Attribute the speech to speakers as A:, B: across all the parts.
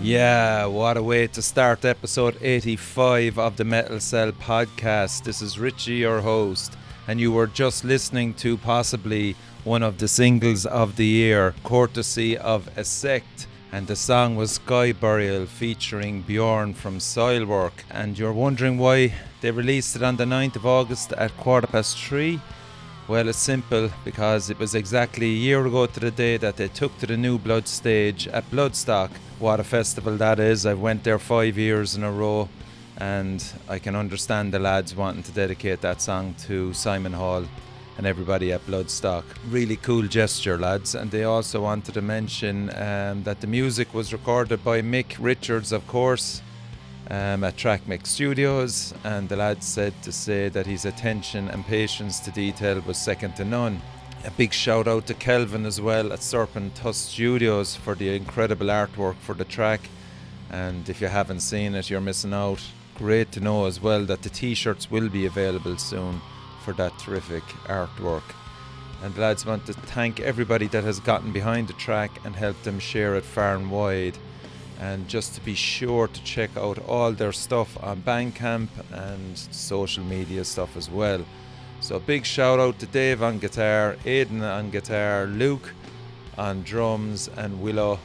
A: Yeah, what a way to start episode 85 of the Metal Cell podcast. This is Richie, your host, and you were just listening to possibly one of the singles of the year, courtesy of AeSect. And the song was Sky Burial featuring Bjorn from Soilwork. And you're wondering why they released it on the 9th of August at quarter past three? Well, it's simple because it was exactly a year ago to the day that they took to the new blood stage at Bloodstock. What a festival that is! I went there five years in a row, and I can understand the lads wanting to dedicate that song to Simon Hall and everybody at Bloodstock. Really cool gesture, lads. And they also wanted to mention um, that the music was recorded by Mick Richards, of course, um, at Track Mix Studios, and the lad said to say that his attention and patience to detail was second to none. A big shout out to Kelvin as well at Serpent Tusk Studios for the incredible artwork for the track. And if you haven't seen it, you're missing out. Great to know as well that the t shirts will be available soon for that terrific artwork. And lads want to thank everybody that has gotten behind the track and helped them share it far and wide and just to be sure to check out all their stuff on Bandcamp and social media stuff as well. So big shout out to Dave on guitar, Aidan on guitar, Luke on drums, and Willow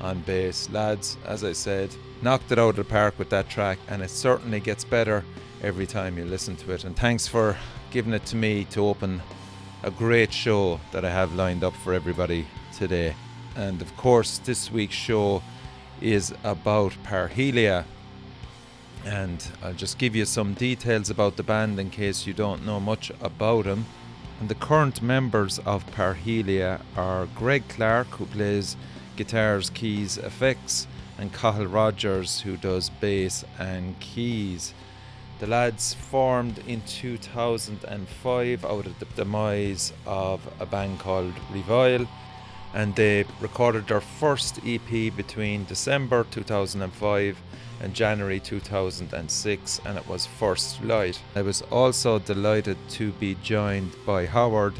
A: on bass. Lads, as I said, knocked it out of the park with that track, and it certainly gets better every time you listen to it. And thanks for giving it to me to open a great show that I have lined up for everybody today. And of course, this week's show is about Parhelia. And I'll just give you some details about the band in case you don't know much about them. And the current members of Parhelia are Greg Clarke, who plays guitars, keys, effects, and Cathal Rodgers, who does bass and keys. The lads formed in 2005 out of the demise of a band called Revile and they recorded their first EP between December 2005 and January 2006, and it was First Light. I was also delighted to be joined by Howard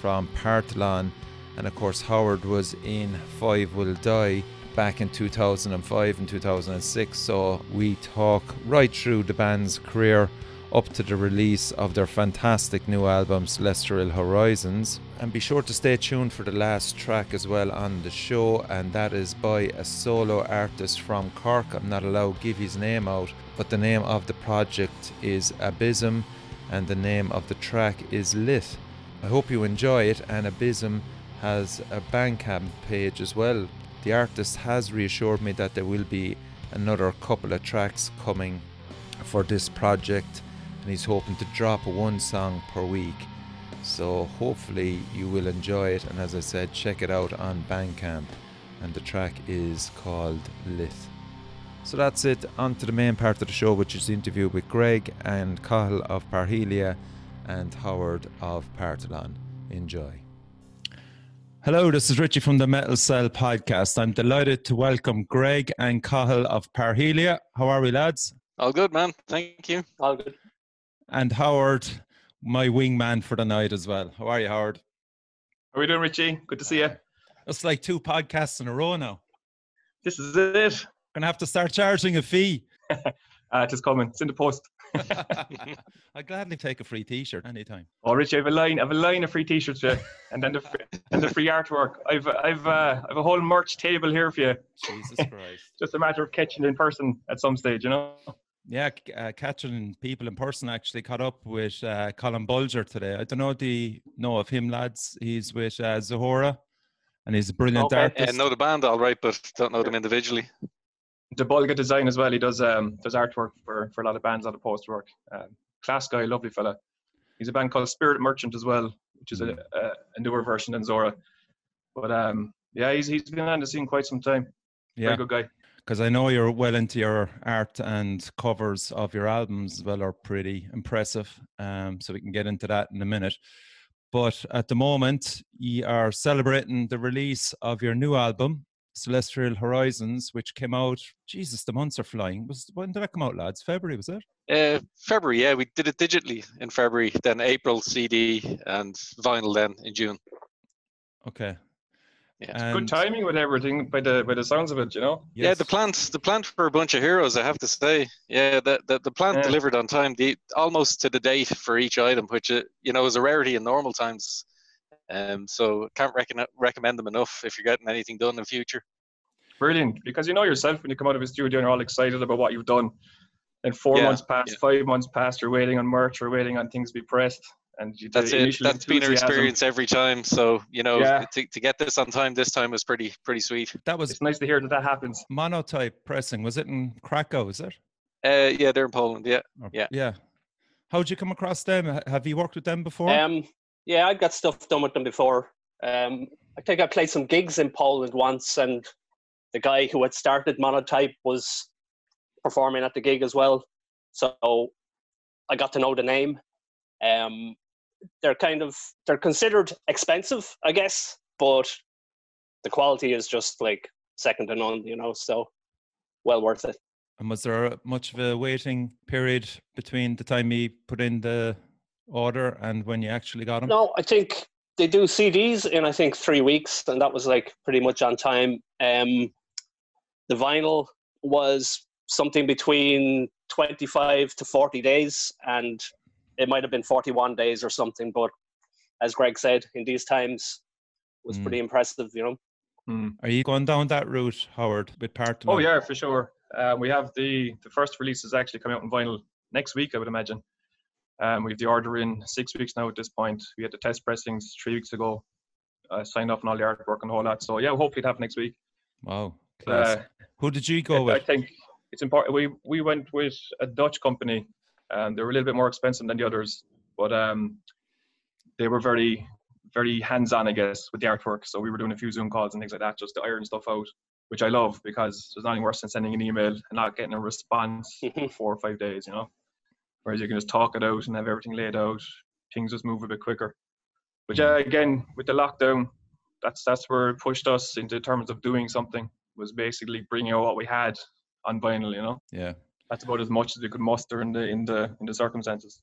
A: from Partholon, and of course, Howard was in Five Will Die back in 2005 and 2006, so we talk right through the band's career up to the release of their fantastic new album Celestial Horizons. And be sure to stay tuned for the last track as well on the show, and that is by a solo artist from Cork. I'm not allowed to give his name out, but the name of the project is Abysm, and the name of the track is Lith. I hope you enjoy it, and Abysm has a Bandcamp page as well. The artist has reassured me that there will be another couple of tracks coming for this project and he's hoping to drop one song per week. So hopefully you will enjoy it. And as I said, check it out on Bandcamp. And the track is called Lith. So that's it. On to the main part of the show, which is the interview with Greg and Cathal of Parhelia and Howard of Partholon. Enjoy. Hello, this is Richie from the Metal Cell podcast. I'm delighted to welcome Greg and Cathal of Parhelia. How are we, lads?
B: All good, man. Thank you.
C: All good
A: and Howard, my wingman for the night as well. How are you, Howard?
C: How are you doing, Richie? Good to see you.
A: It's like two podcasts in a row now.
C: This is it.
A: Gonna have to start charging a fee.
C: uh, just coming. It's in the post.
A: I'd gladly take a free T-shirt anytime.
C: Oh, Richie, I have a line. I have a line of free T-shirts for you, and then the and the free artwork. I've I've uh, I've a whole merch table here for you.
A: Jesus Christ!
C: just a matter of catching in person at some stage, you know.
A: Yeah, uh, catching people in person actually caught up with uh, Colin Bulger today. I don't know do you know of him, lads. He's with uh, Zahora, and he's a brilliant okay. artist.
B: I know the band all right, but don't know them individually.
C: The Bulga design as well. He does um does artwork for, for a lot of bands, a lot of post work. Um, class guy, lovely fella. He's a band called Spirit Merchant as well, which is a, mm. a, a newer version than Zhora. But um, yeah, he's he's been on the scene quite some time. Yeah, Very good guy
A: because I know you're well into your art and covers of your albums as well are pretty impressive. Um, so we can get into that in a minute. But at the moment, you are celebrating the release of your new album, Celestial Horizons, which came out. Jesus, the months are flying. Was when did that come out, lads? February was it?
B: Uh, February, yeah. We did it digitally in February, then April CD and vinyl then in June.
A: Okay,
B: Yeah.
C: Good
A: And-
C: timing with everything by the by the sounds of it, you know.
B: Yeah, the
A: Yes.
B: plant, the plant for a bunch of heroes, I have to say. Yeah, the the, the plant
C: Yeah.
B: delivered on time, the almost to the date for each item, which uh, you know is a rarity in normal times. Um, so can't recon- recommend them enough if you're getting anything done in future.
C: Brilliant. Because you know yourself when you come out of a studio and you're all excited about what you've done. And four
B: Yeah,
C: months past,
B: yeah.
C: five months past, you're waiting on merch, you're waiting on things to be pressed. And you,
B: That's it. That's been our experience every time. So you know,
C: Yeah.
B: to, to get this on time this time was pretty pretty sweet.
A: That was
C: It's nice to hear that that happens.
A: monotype pressing. Was it in Krakow? Is it?
B: Uh, yeah, they're in Poland. Yeah.
A: Or-
B: Yeah.
A: Yeah. How'd you come across them? Have you worked with them before?
D: Um, yeah, I've got stuff done with them before. Um, I think I played some gigs in Poland once, and the guy who had started Monotype was performing at the gig as well. So I got to know the name. Um, they're kind of they're considered expensive, I guess, but the quality is just like second to none, you know. So well worth it.
A: and was there much of a waiting period between the time you put in the order and when you actually got them?
D: No, I think they do CDs in I think three weeks, and that was like pretty much on time. Um, the vinyl was something between twenty-five to forty days, and it might have been forty-one days or something. But as Greg said, in these times, was
A: Mm.
D: pretty impressive. You know.
C: Hmm.
A: Are you going down that route, Howard, with part?
C: Oh yeah, for sure. Uh, we have the the first release is actually coming out in vinyl next week, I would imagine. Um, we have the order in six weeks now. At this point, we had the test pressings three weeks ago. Uh, signed off on all the artwork and all that. So yeah, hopefully it have next week.
A: Wow.
C: Uh,
A: Who did you go
C: I
A: with?
C: I think it's important. We we went with a Dutch company, and they were a little bit more expensive than the others, but um, they were very very hands-on, I guess, with the artwork. So we were doing a few Zoom calls and things like that, just to iron stuff out, which I love because there's nothing worse than sending an email and not getting a response for four or five days, you know. Whereas you can just talk it out and have everything laid out, things just move a bit quicker. But yeah, again, with the lockdown, that's that's where it pushed us into terms of doing something was basically bringing out what we had on vinyl. You know,
A: Yeah.
C: That's about as much as we could muster in the in the in the circumstances.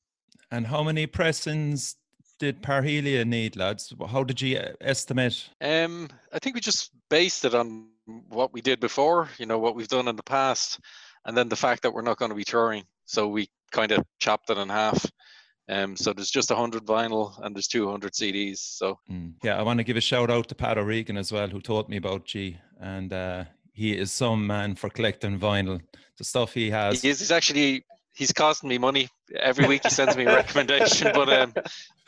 A: And how many pressings did Parhelia need, lads? How did you uh, estimate?
B: Um, I think we just based it on what we did before, you know, what we've done in the past, and then the fact that we're not going to be touring. So we kind of chopped it in half. Um, so there's just 100 vinyl and there's 200 CDs. So
A: Mm. Yeah, I want to give a shout out to Pat O'Regan as well, who taught me about G, and uh, he is some man for collecting vinyl. The stuff he has.
B: he is, he's actually he's costing me money every week. He sends me a recommendation, but um,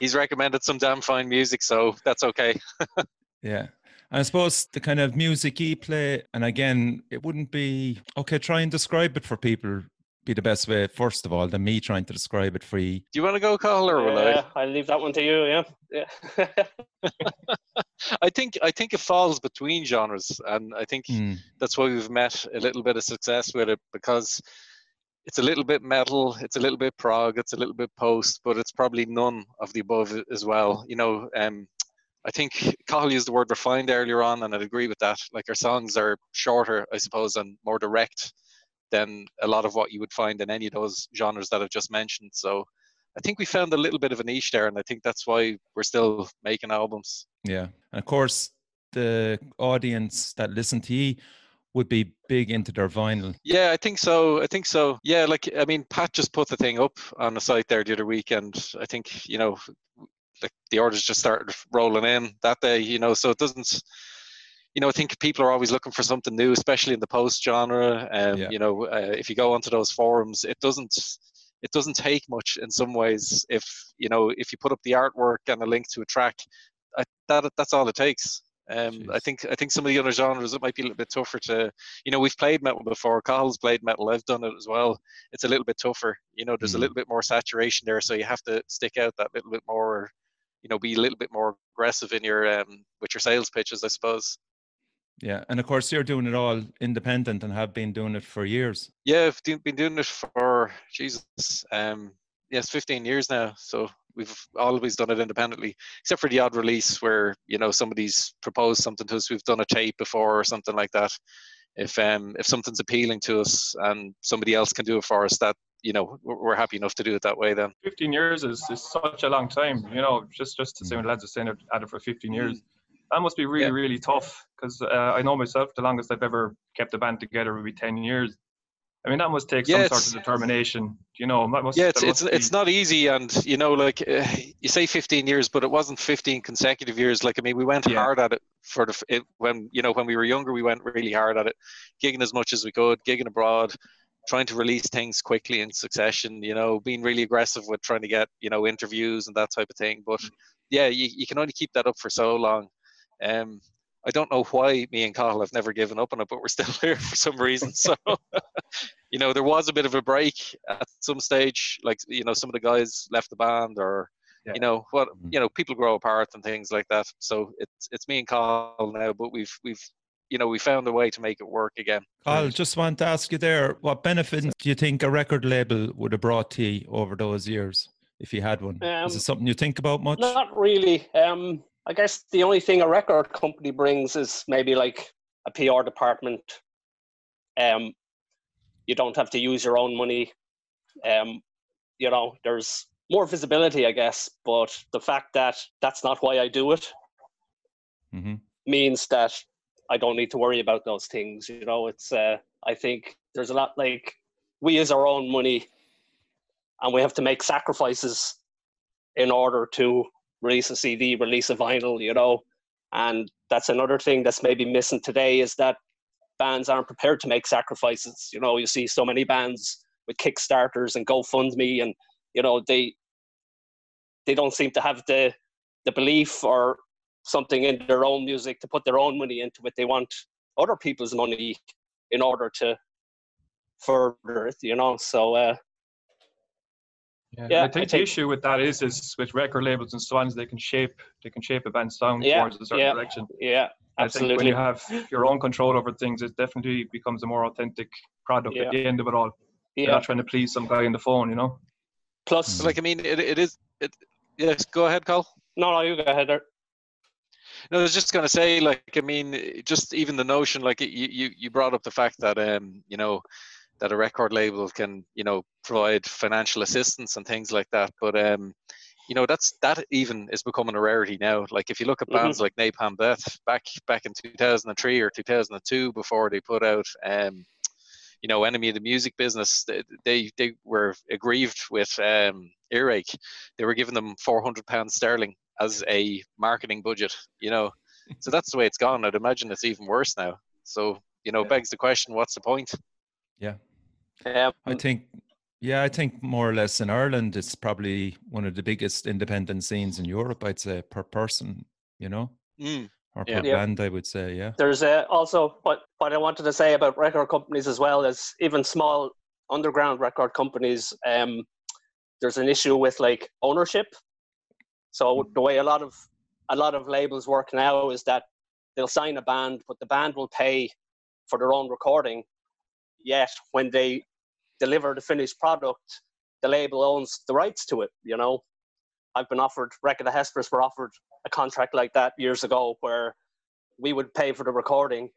B: he's recommended some damn fine music, so that's okay.
A: Yeah. And I suppose the kind of music he play, and again, it wouldn't be okay. Try and describe it for people. Be the best way, first of all, than me trying to describe it for you.
B: Do you want to go, Cathal, or will
D: yeah, I'll leave that one to you. Yeah. Yeah.
B: I? I think I think it falls between genres, and I think
A: Mm,
B: that's why we've met a little bit of success with it because it's a little bit metal, it's a little bit prog, it's a little bit post, but it's probably none of the above as well. You know, um, I think Cathal used the word refined earlier on, and I'd agree with that. Like our songs are shorter, I suppose, and more direct than a lot of what you would find in any of those genres that I've just mentioned. So I think we found a little bit of a niche there, and I think that's why we're still making albums.
A: yeah. And of course, the audience that listen to you would be big into their vinyl.
B: Yeah, I think so. I think so. Yeah, like I mean, Pat just put the thing up on the site there the other weekend. I think you know, like the orders just started rolling in that day. You know, so it doesn't. You know, I think people are always looking for something new, especially in the post genre. Um,
A: Yeah.
B: You know, uh, if you go onto those forums, it doesn't. It doesn't take much in some ways. If you know, if you put up the artwork and a link to a track, I, that that's all it takes. Um, I think I think some of the other genres it might be a little bit tougher to you know, we've played metal before. Cathal's played metal. I've done it as well. It's a little bit tougher. You know, there's
A: Mm.
B: a little bit more saturation there, so you have to stick out that little bit more. You know, be a little bit more aggressive in your um with your sales pitches, I suppose.
A: Yeah. And of course, you're doing it all independent and have been doing it for years.
B: Yeah, I've been doing it for Jesus. Um, yes, 15 years now. So we've always done it independently, except for the odd release where you know somebody's proposed something to us. We've done a tape before or something like that. If um if something's appealing to us and somebody else can do it for us, that you know we're we're happy enough to do it that way. Then
C: 15 years is, is such a long time. You know, just just to say
A: Mm.
C: when lads are saying it at it for 15 years, that must be really,
B: Yeah.
C: really tough because uh, I know myself, the longest I've ever kept a band together would be 10 years. I mean, that must take
B: Yeah,
C: some sort of determination. You know, that must,
B: yeah it's it's
C: must
B: it's
C: be-
B: not easy and you know like uh, you say 15 years but it wasn't 15 consecutive years like i mean we went
C: Yeah.
B: hard at it for the it, when you know when we were younger we went really hard at it gigging as much as we could gigging abroad trying to release things quickly in succession you know being really aggressive with trying to get you know interviews and that type of thing but yeah you, you can only keep that up for so long um I don't know why me and Cathal have never given up on it, but we're still here for some reason. So, you know, there was a bit of a break at some stage. Like, you know, some of the guys left the band, or
C: Yeah.
B: you know, what
A: Mhm.
B: you know, people grow apart and things like that. So it's it's me and Cathal now, but we've we've you know we found a way to make it work again.
A: I'll just want to ask you there, what benefits do you think a record label would have brought to you over those years if you had one? Is
D: Um,
A: it something you think about much?
D: Not really. Um, I guess the only thing a record company brings is maybe like a PR department. Um, you don't have to use your own money. Um, you know, there's more visibility, I guess. But the fact that that's not why I do it
A: hmm
D: means that I don't need to worry about those things. You know, it's uh, I think there's a lot like we use our own money, and we have to make sacrifices in order to release a CD, release a vinyl. You know, and that's another thing that's maybe missing today is that bands aren't prepared to make sacrifices. You know, you see so many bands with Kickstarters and GoFundMe, and you know they they don't seem to have the the belief or something in their own music to put their own money into it. They want other people's money in order to further it, you know. So uh,
C: Yeah,
D: Yeah,
C: I
D: I
C: think the
D: think-
C: issue with that is, is with record labels and so on, is they can shape, they can shape a band's sound
D: Yeah,
C: towards a certain
D: yeah.
C: direction.
D: yeah,
C: I think when you have your own control over things, it definitely becomes a more authentic product
D: Yeah.
C: at the end of it all. You're
D: Yeah.
C: not trying to please some guy on the phone, you know.
D: Plus,
B: So, like, I mean, it, it is. It, yes, go ahead, Cathal.
D: no, no, you go ahead. There.
B: No, I was just gonna say, like, I mean, just even the notion, like, you you you brought up the fact that, um, you know, that a record label can, you know, provide financial assistance and things like that. But, um, you know, that's that even is becoming a rarity now. Like, if you look at
D: Mhm.
B: bands like Napalm Death back back in 2003 or 2002, before they put out, um, you know, Enemy of the Music Business, they they, they were aggrieved with um, earache. They were giving them 400 pounds sterling as a marketing budget, you know. So that's the way it's gone. I'd imagine it's even worse now. So, you know,
C: Yeah.
B: begs the question, what's the point?
A: Yeah.
D: Um,
A: I think, yeah, I think more or less in Ireland, it's probably one of the biggest independent scenes in Europe, I'd say, per person, you know,
B: Mm,
A: or
B: Yeah.
A: per
D: Yeah.
A: band, I would say, yeah.
D: there's uh, also what what I wanted to say about record companies as well is even small underground record companies. Um, there's an issue with like ownership. So the way a lot of a lot of labels work now is that they'll sign a band, but the band will pay for their own recording. Yet when they deliver the finished product, the label owns the rights to it. You know, I've been offered Wreck of the Hesperus were offered a contract like that years ago where we would pay for the recording,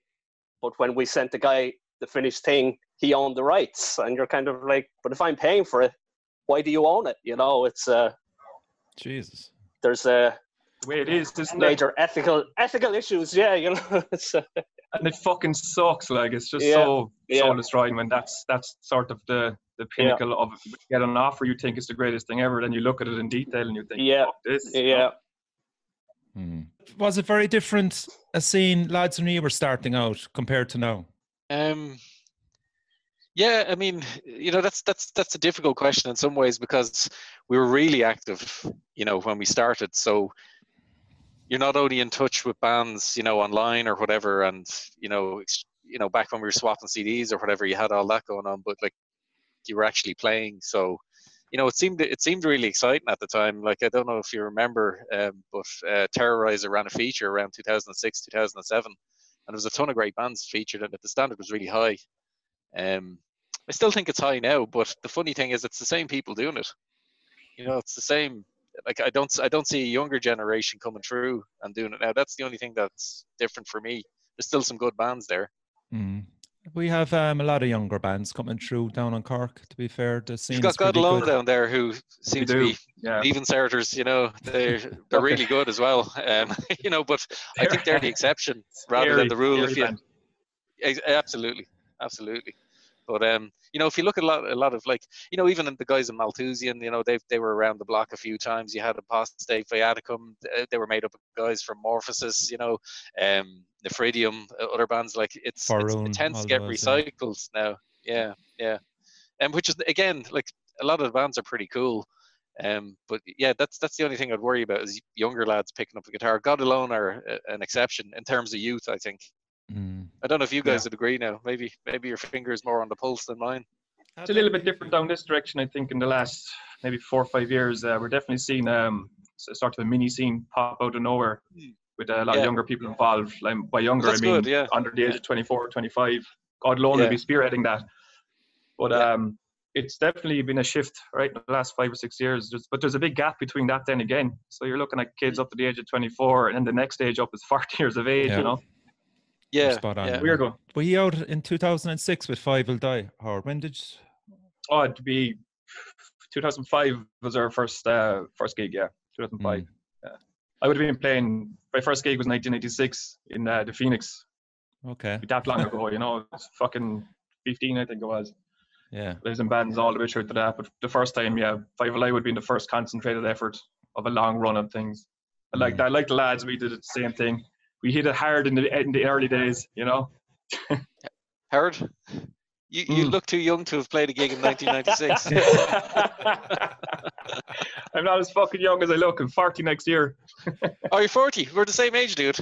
D: but when we sent the guy the finished thing, he owned the rights, and you're kind of like, but if I'm paying for it, why do you own it? You know, it's uh,
A: Jesus.
D: there's a
C: The way it is, isn't it?
D: major ethical ethical issues. Yeah, you know, it's uh,
C: And it fucking sucks. Like it's just
D: Yeah,
C: so
D: yeah.
C: soul destroying when that's that's sort of the the pinnacle of you get an offer you think is the greatest thing ever. Then you look at it in detail and you think,
D: Yeah,
C: Fuck this. you know?
D: yeah.
A: Hmm. Was it very different a scene, lads, when you were starting out compared to now?
B: Um, yeah, I mean, you know, that's that's that's a difficult question in some ways because we were really active, you know, when we started. So you're not only in touch with bands, you know, online or whatever, and you know, you know, back when we were swapping CDs or whatever, you had all that going on, but like you were actually playing. So you know, it seemed it seemed really exciting at the time. Like I don't know if you remember, um, but uh, Terrorizer ran a feature around 2006, 2007, and there was a ton of great bands featured in it. The standard was really high. Um, I still think it's high now, but the funny thing is, it's the same people doing it. You know, it's the same. Like I don't, I don't see a younger generation coming through and doing it now. That's the only thing that's different for me. There's still some good bands there.
A: Mm. We have um, a lot of younger bands coming through down on Cork. To be fair, the scene
B: You've got God Alone
A: good.
B: down there who seem to be
C: Yeah.
B: even starters. You know, they're they're really good as well. Um, you know, but I think they're the exception rather than the rule.
C: scary
B: If you
C: band.
B: Absolutely, absolutely. But um, you know, if you look at a lot, a lot of like, you know, even the guys in Malthusian, you know, they they were around the block a few times. You had Apostate, Viaticum, uh, they were made up of guys from Morphosis, you know, um, Nephridium, uh, other bands like it's, it's it tends to get
A: those, yeah.
B: recycled now. Yeah, yeah, and which is again like a lot of the bands are pretty cool. Um, but yeah, that's that's the only thing I'd worry about is younger lads picking up the guitar. God alone are a- an exception in terms of youth, I think.
A: Mm.
B: I don't know if you
C: Yeah.
B: guys would agree now. Maybe maybe your finger is more on the pulse than mine.
C: It's a little bit different down this direction, I think, in the last maybe four or five years. Uh, we're definitely seeing um, s- sort of a mini scene pop out of nowhere with a lot
B: Yeah.
C: of younger people involved. Like by younger,
B: That's
C: I mean
B: good, yeah.
C: under the age of 24 or 25. God alone
B: Yeah.
C: will be spearheading that. But
B: Yeah.
C: um, it's definitely been a shift, right, in the last five or six years. There's, but there's a big gap between that then again. So you're looking at kids up to the age of 24, and then the next stage up is 40 years of age,
A: Yeah.
C: you know?
B: Yeah,
A: spot on.
B: yeah.
C: Weird one.
A: Were you out in 2006 with Five Will Die? Or when did you,
C: Oh, it'd be 2005 was our first uh, first gig, yeah, 2005.
A: Mm.
C: Yeah. I would have been playing. My first gig was 1986 in uh, the Phoenix.
A: Okay.
C: That long ago, you know, it's fucking 15, I think it was.
A: Yeah.
C: There's in bands all the way through to that, but the first time, yeah, Five Alive would be been the first concentrated effort of a long run of things. I like
A: Mm.
C: that. I like the lads. We did the same thing. We hit it hard in the in the early days, you know.
B: Howard, you, you
C: Mm.
B: look too young to have played a gig in 1996.
C: I'm not as fucking young as I look. I'm 40 next year.
B: oh, you're 40. We're the same age, dude.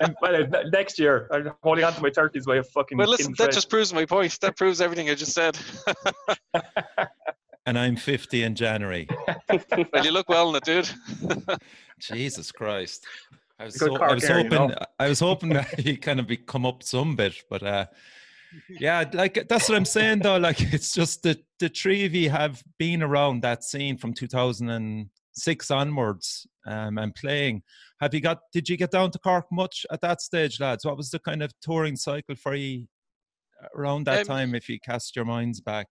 C: I'm, well, next year, I'm holding on to my 30s by a fucking.
B: well, listen, that
C: thread.
B: just proves my point. That proves everything I just said.
A: And I'm 50 in January.
B: well, you look well in it, dude.
A: Jesus Christ. I was, so, I was
C: you
A: hoping
C: know?
A: I was hoping that he kind of be come up some bit, but uh yeah, like that's what I'm saying though. Like it's just the the three of you have been around that scene from 2006 onwards um, and playing. Have you got? Did you get down to Cork much at that stage, lads? What was the kind of touring cycle for you around that
B: Um,
A: time? If you cast your minds back,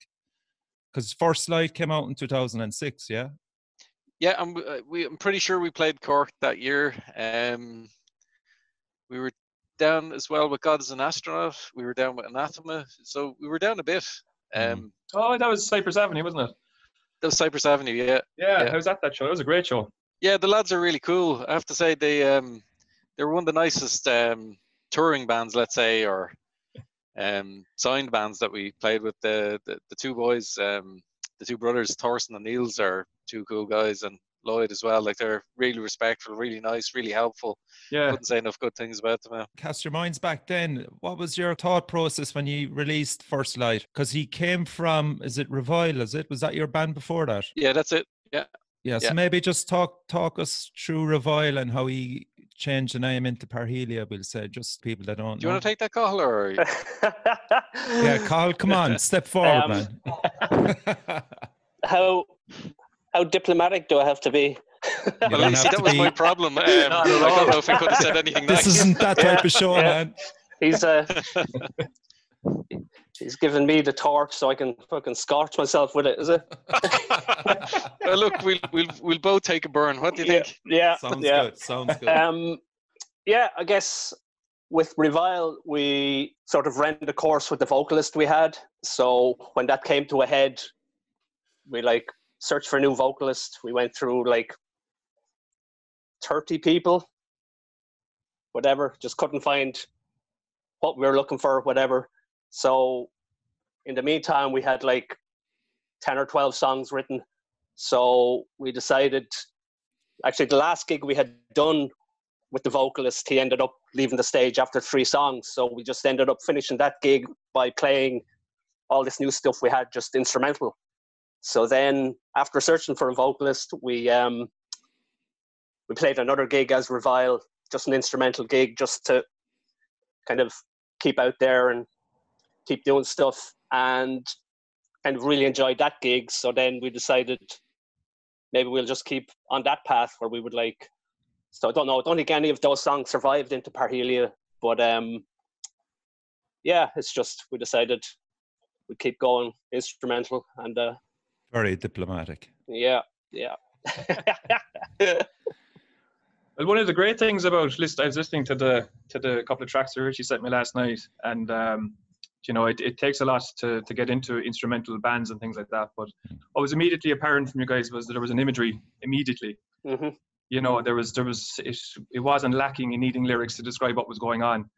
A: because First Light came out in 2006, yeah.
B: Yeah, I'm, uh, we, I'm pretty sure we played Cork that year. Um, we were down as well with God Is an Astronaut. We were down with Anathema. So we were down a bit.
A: Mhm.
B: Um,
C: Oh, that was Cypress Avenue, wasn't it?
B: That was Cypress Avenue, yeah.
C: Yeah,
B: Yeah.
C: I was at that show. It was a great show.
B: Yeah, the lads are really cool. I have to say they um they were one of the nicest um touring bands, let's say, or um signed bands that we played with. The the, the two boys, um the two brothers, Torsten and Niels are two cool guys and Lloyd as well. Like they're really respectful, really nice, really helpful.
C: Yeah.
B: Couldn't say enough good things about them.
A: cast your minds back then what was your thought process when you released first light because he came from is it revile is it was that your band before that
B: Yeah, that's it. Yeah.
A: yeah so
B: Yeah.
A: maybe just talk talk us through revile and how he changed the name into parhelia we'll say just people that don't
B: Do you
A: know
B: want to take that call or
A: yeah cathal come on step forward
D: Um,
A: man
D: how how diplomatic do I have to be?
B: Well,
A: don't
B: see,
A: have
B: that
A: to
B: was
A: be-
B: my problem. Um,
C: Not
B: I don't know if I could have said anything
A: this
B: nice.
A: isn't that type of show
D: Yeah.
A: man
D: He's uh, he's giving me the torch so I can fucking scorch myself with it. Is it?
B: well, look, we'll, we'll, we'll both take a burn. What do you
D: yeah,
B: think?
D: yeah,
A: sounds
D: yeah.
A: good sounds good
D: Um, yeah, I guess with Revile, we sort of ran the course with the vocalist we had. So when that came to a head, we like searched for a new vocalist. We went through like 30 people, whatever, just couldn't find what we were looking for, whatever. So in the meantime, we had like 10 or 12 songs written. So we decided, actually, the last gig we had done with the vocalist, he ended up leaving the stage after three songs. So we just ended up finishing that gig by playing all this new stuff we had, just instrumental. So then, after searching for a vocalist, we um, we played another gig as Revile, just an instrumental gig, just to kind of keep out there and keep doing stuff, and kind of really enjoyed that gig. So then we decided maybe we'll just keep on that path where we would like so I don't know. I don't think any of those songs survived into Parhelia, but um, yeah, it's just we decided we'd keep going instrumental, and uh,
A: Very diplomatic.
D: yeah, yeah.
C: Well, one of the great things about list, I was listening to the to the couple of tracks that Richie sent me last night, and um, you know, it, it takes a lot to to get into instrumental bands and things like that. But what was immediately apparent from you guys was that there was an imagery immediately.
D: hmm
C: You know, there was there was it, it wasn't lacking in needing lyrics to describe what was going on.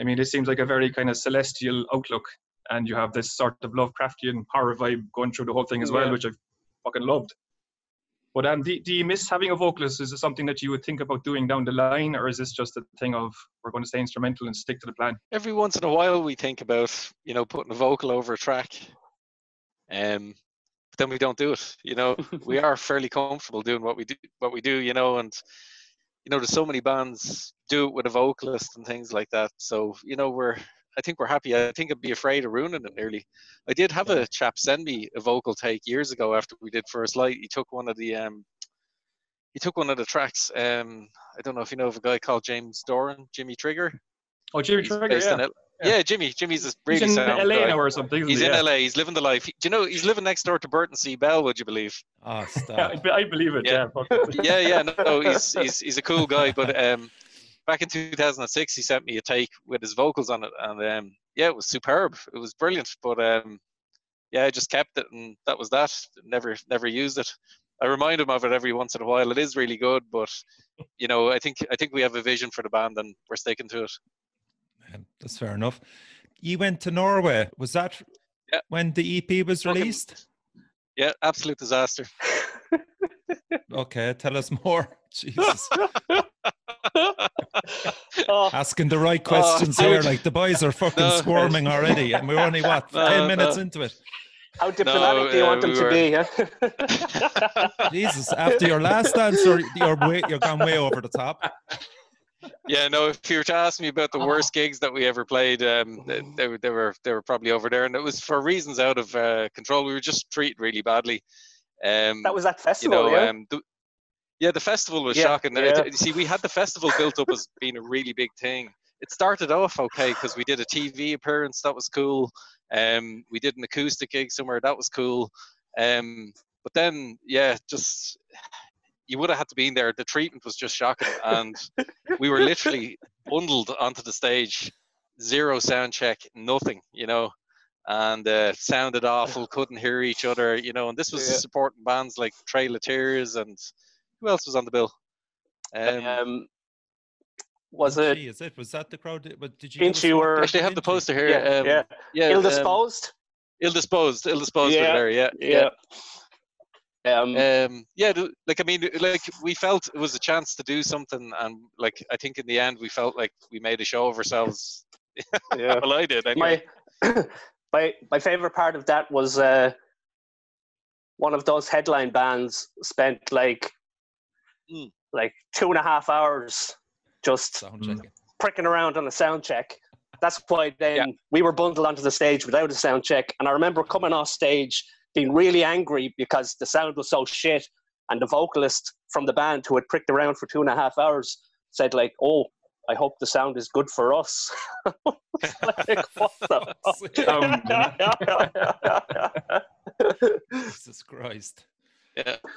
C: I mean, it seems like a very kind of celestial outlook, and you have this sort of Lovecraftian horror vibe going through the whole thing as well, which I fucking loved. But um, do, do you miss having a vocalist? Is it something that you would think about doing down the line, or is this just a thing of we're going to stay instrumental and stick to the plan?
B: every once in a while we think about you know putting a vocal over a track um but then we don't do it you know we are fairly comfortable doing what we do what we do you know and you know there's so many bands do it with a vocalist and things like that so you know we're i think we're happy i think i'd be afraid of ruining it nearly i did have a chap send me a vocal take years ago after we did first light he took one of the um he took one of the tracks um i don't know if you know of a guy called james doran jimmy trigger
C: Oh, Jimmy
B: He's
C: Trigger,
B: based
C: yeah.
B: in L-
C: Yeah.
B: yeah. Jimmy. Jimmy's a
C: He's
B: really
C: in
B: sound
C: LA
B: guy.
C: now or something.
B: He's
C: he?
B: in
C: yeah.
B: LA. He's living the life. He- Do you know he's living next door to Burton C. Bell? Would you believe?
A: Oh,
C: Yeah,
A: stop.
C: I, I believe it.
B: Yeah.
C: Yeah.
B: Yeah, yeah. No, no, he's he's he's a cool guy. But um, back in 2006, he sent me a take with his vocals on it, and um, yeah, it was superb. It was brilliant. But um, yeah, I just kept it, and that was that. Never never used it. I remind him of it every once in a while. It is really good, but you know, I think I think we have a vision for the band, and we're sticking to it.
A: Um, That's fair enough. You went to Norway. Was that
B: Yeah.
A: when the EP was released?
B: Yeah, absolute disaster.
A: Okay, tell us more. Jesus.
D: oh,
A: Asking the right
B: Oh,
A: questions
B: how
A: here.
B: would-
A: Like the boys are fucking
B: No.
A: squirming already, and we're only what
B: No,
A: ten minutes
B: no.
A: into it.
D: how diplomatic do you
B: uh,
D: want them
B: we
D: to
B: were-
D: be? Huh?
A: Jesus, after your last answer, you're way, you're gone way over the top.
B: Yeah, no. If you were to ask me about the worst gigs that we ever played, um, they, they were they were they were probably over there, and it was for reasons out of uh, control. We were just treated really badly. Um,
D: that was that
B: you
D: festival,
B: know,
D: yeah.
B: um, the, yeah, the festival was
D: Yeah,
B: shocking.
D: Yeah.
B: You see, we had the festival built up as being a really big thing. It started off okay because we did a TV appearance that was cool. Um, we did an acoustic gig somewhere that was cool. Um, but then, yeah, just you would have had to be in there. The treatment was just shocking, and we were literally bundled onto the stage, zero sound check, nothing, you know, and uh, sounded awful, couldn't hear each other, you know. And this was
D: Yeah.
B: supporting bands like Trail of Tears and who else was on the bill? Um,
D: Um, was it
A: Gee, is it? Was that the crowd? that- But did you? give us
D: Inchy
A: some-
D: were-
B: actually, I have the poster here.
D: yeah,
B: um,
D: yeah.
B: yeah,
D: ill
B: um,
D: disposed?
B: ill-disposed, ill-disposed
D: Yeah,
B: there, yeah, yeah.
D: yeah. Um,
B: um yeah like i mean like we felt it was a chance to do something and like i think in the end we felt like we made a show of ourselves
D: yeah.
B: well i did anyway.
D: my my my favorite part of that was uh, one of those headline bands spent like
B: Mm.
D: like two and a half hours just
A: Sound checking.
D: pricking around on a sound check. That's why then we were bundled onto the stage without a sound check. And I remember coming off stage being really angry because the sound was so shit. And the vocalist from the band who had pricked around for two and a half hours said, like, oh, I hope the sound is good for us. like, what the
A: Jesus Christ.
B: yeah
A: I,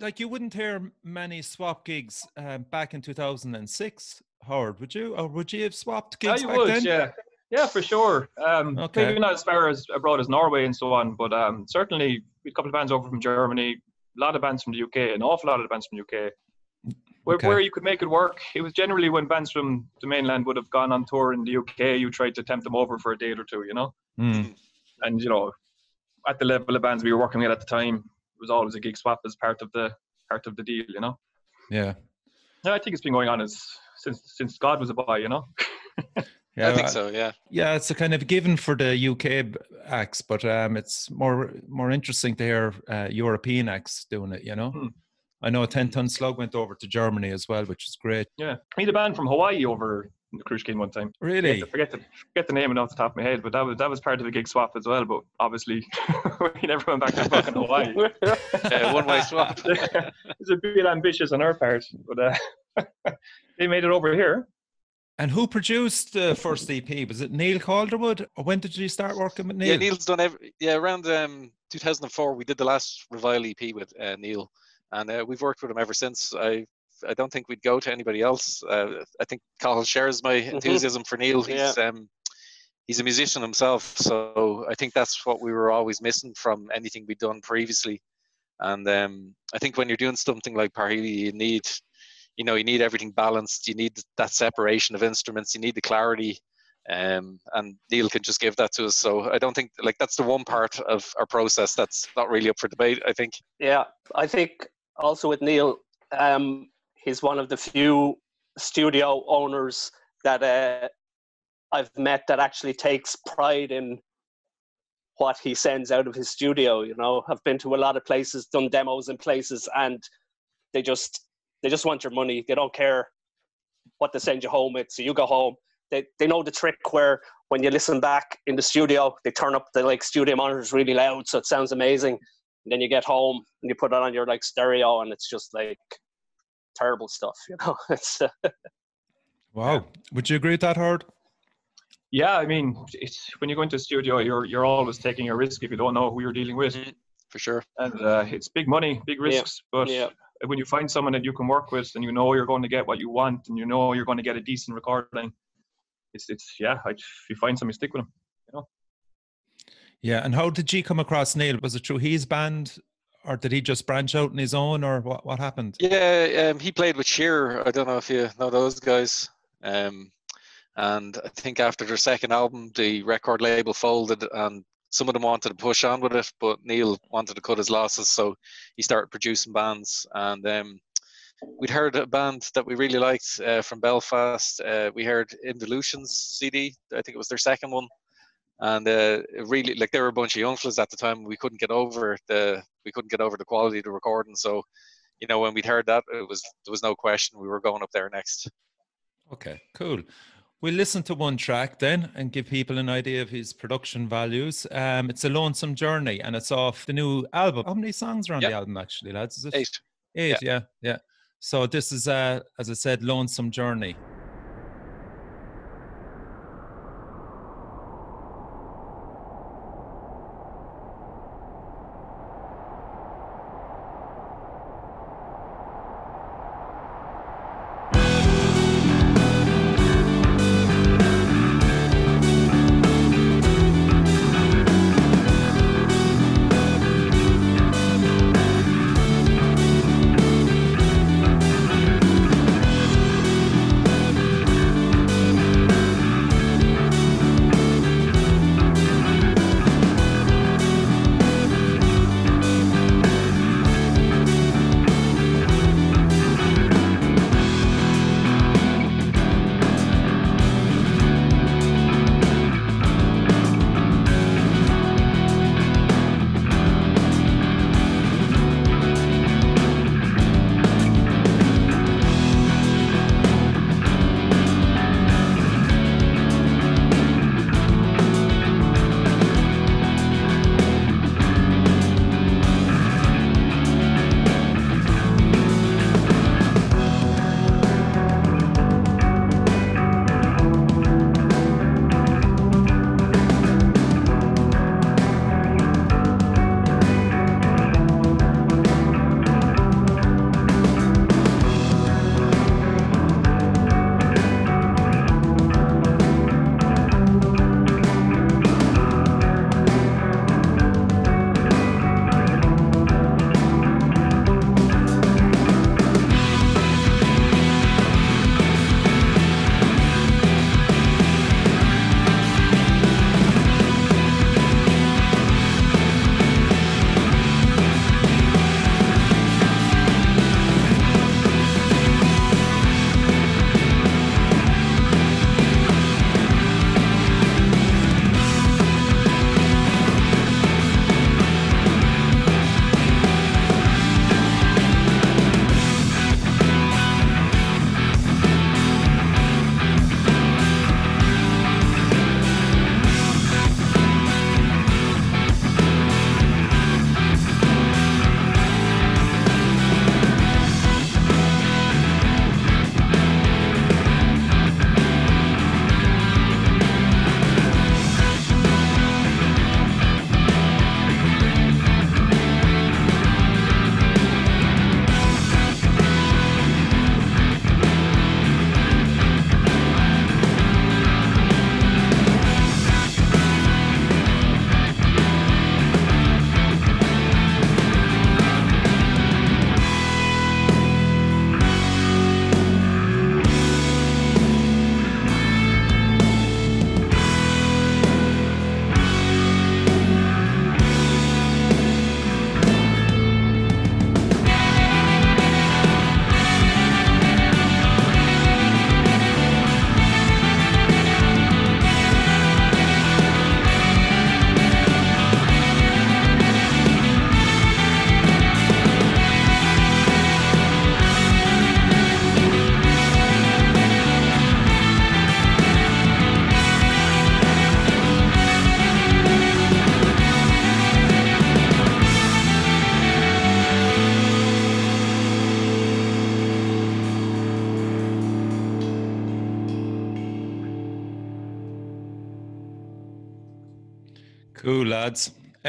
A: like you wouldn't hear many swap gigs um, back in 2006, Howard, would you? Or would you have swapped
C: Yeah,
A: gigs
C: you
A: back
C: would,
A: then?
C: yeah. Yeah, for sure. Um,
A: Okay.
C: Maybe not as far as abroad as Norway and so on, but um, certainly a couple of bands over from Germany, a lot of bands from the UK, an awful lot of bands from the UK. Where,
A: Okay.
C: where you could make it work, it was generally when bands from the mainland would have gone on tour in the UK, you tried to tempt them over for a date or two, you know?
A: Mm.
C: And, you know, at the level of bands we were working with at the time, was always a gig swap as part of the part of the deal, you know?
A: Yeah.
C: No, I think it's been going on as since since God was a boy, you know?
A: Yeah,
B: i think so yeah
A: Yeah, it's a kind of given for the UK acts, but um, it's more more interesting to hear uh, European acts doing it. You know,
C: Hmm.
A: I know a ten ton slug went over to Germany as well, which is great.
C: Yeah. We had a band from Hawaii over in the Cruise King one time.
A: Really,
C: I forget the forget the name off the top of my head, but that was that was part of a gig swap as well. But obviously, we never went back to fucking Hawaii.
B: uh, one-way swap
C: it's a bit ambitious on our part, but uh, they made it over here.
A: And who produced the first EP? Was it Neil Calderwood? Or when did you start working with Neil?
B: Yeah, Neil's done every. Yeah, around um, 2004, we did the last Revile EP with uh, Neil, and uh, we've worked with him ever since. I I don't think we'd go to anybody else. Uh, I think Cathal shares my
D: Mhm.
B: enthusiasm for Neil. He's um, he's a musician himself, so I think that's what we were always missing from anything we'd done previously. And um, I think when you're doing something like Parhelia, you need, you know, you need everything balanced. You need that separation of instruments. You need the clarity, um, and Neil can just give that to us. So I don't think like that's the one part of our process that's not really up for debate. I think.
D: Yeah, I think also with Neil, um, he's one of the few studio owners that uh, I've met that actually takes pride in what he sends out of his studio. You know, I've been to a lot of places, done demos in places, and they just they just want your money. They don't care what they send you home with. So you go home. They they know the trick where when you listen back in the studio, they turn up the like studio monitors really loud, so it sounds amazing. And then you get home and you put it on your like stereo, and it's just like terrible stuff. You know, it's uh,
A: Wow. Would you agree with that, Howard?
C: Yeah, I mean, it's when you go into a studio, you're you're always taking a risk if you don't know who you're dealing with,
B: Mhm. For sure.
C: and uh, it's big money, big
D: Yeah,
C: risks. But
D: yeah.
C: when you find someone that you can work with, and you know you're going to get what you want, and you know you're going to get a decent recording, it's it's yeah. I, if you find something, stick with them. You know.
A: Yeah. And how did you come across Neil? Was it through his band or did he just branch out on his own or what, what happened?
B: Yeah, um, he played with Shearer. I don't know if you know those guys. Um, and I think after their second album, the record label folded, and some of them wanted to push on with it, but Neil wanted to cut his losses, so he started producing bands. And um, we'd heard a band that we really liked uh, from Belfast. Uh, we heard Involutions CD. I think it was their second one. And uh, really, like, there were a bunch of young fellas at the time. We couldn't get over the, we couldn't get over the quality of the recording. So, you know, when we'd heard that, it was there was no question we were going up there next.
A: Okay, cool. We'll listen to one track then and give people an idea of his production values. Um, it's a lonesome journey and it's off the new album. How many songs are on
B: Yep.
A: the album actually, lads? Is it
B: Eight.
A: Eight, yeah, yeah. So this is uh as I said, lonesome journey.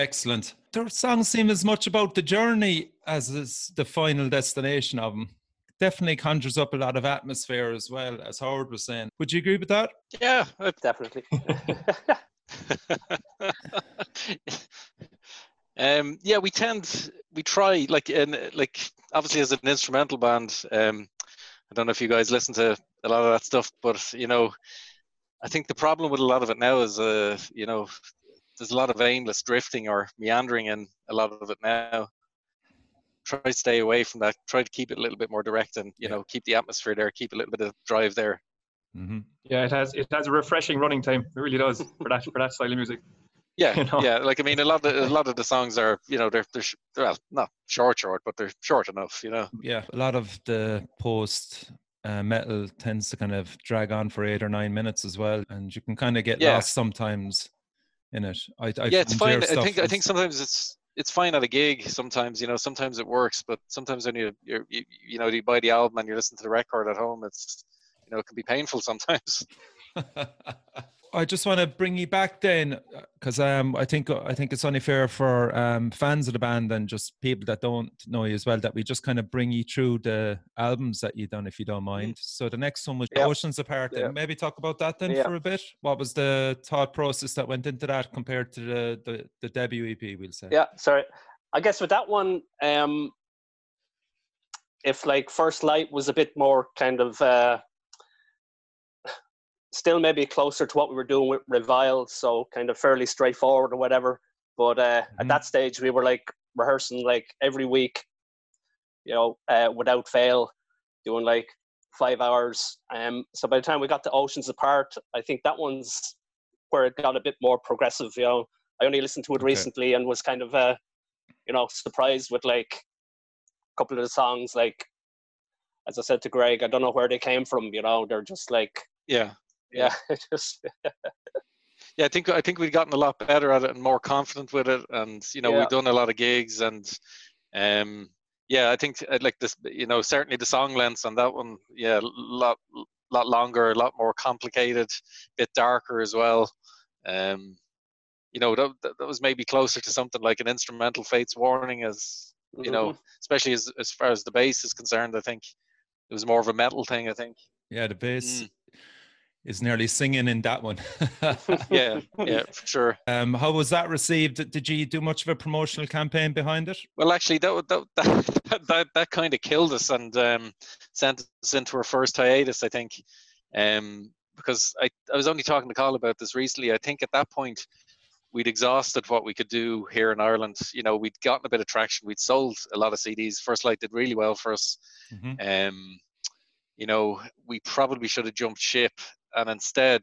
A: Excellent. Their songs seem as much about the journey as is the final destination of them. Definitely conjures up a lot of atmosphere as well, as Howard was saying. Would you agree with that?
B: Yeah,
D: Definitely.
B: um, yeah, we tend we try like in like obviously as an instrumental band. Um, I don't know if you guys listen to a lot of that stuff, but you know, I think the problem with a lot of it now is uh, you know, there's a lot of aimless drifting or meandering in a lot of it now. Try to stay away from that. Try to keep it a little bit more direct, and you
A: Yeah.
B: know, keep the atmosphere there. Keep a little bit of drive there.
A: Mm-hmm.
C: Yeah, it has it has a refreshing running time. It really does for that for that style of music.
B: Yeah,
C: You know?
B: yeah. Like I mean, a lot of a lot of the songs are you know they're they're sh- well not short short, but they're short enough. You know.
A: Yeah, a lot of the post uh, metal tends to kind of drag on for eight or nine minutes as well, and you can kind of get
B: Yeah.
A: lost sometimes in it. I, I
B: yeah, it's fine. I think I think sometimes it's it's fine at a gig. Sometimes you know, sometimes it works, but sometimes when you you're, you you know you buy the album and you listen to the record at home, it's you know it can be painful sometimes.
A: I just want to bring you back then, because um, I think I think it's only fair for um, fans of the band and just people that don't know you as well that we just kind of bring you through the albums that you've done, if you don't mind. So the next one was
D: Yeah.
A: Oceans Apart. And maybe talk about that then
D: Yeah.
A: for a bit. What was the thought process that went into that compared to the the, the debut EP? We'll say.
D: yeah, sorry. I guess with that one, um, if like First Light was a bit more kind of uh, still maybe closer to what we were doing with Revile, so kind of fairly straightforward or whatever. But uh,
A: Mhm.
D: at that stage, we were like rehearsing like every week, you know, uh, without fail, doing like five hours. Um, so by the time we got to Oceans Apart, I think that one's where it got a bit more progressive. You know, I only listened to it
A: Okay.
D: recently and was kind of, uh, you know, surprised with like a couple of the songs. Like, as I said to Greg, I don't know where they came from. You know, they're just like,
B: Yeah,
D: yeah, just
B: yeah. I think I think we've gotten a lot better at it and more confident with it, and you know
D: Yeah.
B: we've done a lot of gigs and um yeah, I think uh, like this, you know, certainly the song lengths on that one, yeah, a lot lot longer, a lot more complicated, a bit darker as well. Um, you know, that, that that was maybe closer to something like an instrumental Fates Warning, as you know,
D: Mhm.
B: especially as as far as the bass is concerned. I think it was more of a metal thing. I think.
A: Yeah, the bass
B: Mm.
A: Is nearly singing in that one.
B: Yeah, yeah, for sure.
A: Um, how was that received? Did you do much of a promotional campaign behind it?
B: Well, actually, that that that that, that kind of killed us and um, sent us into our first hiatus. I think, um, because I I was only talking to Cathal about this recently. I think at that point we'd exhausted what we could do here in Ireland. You know, we'd gotten a bit of traction. We'd sold a lot of CDs. First Light did really well for us.
A: Mhm.
B: Um, you know, we probably should have jumped ship, and instead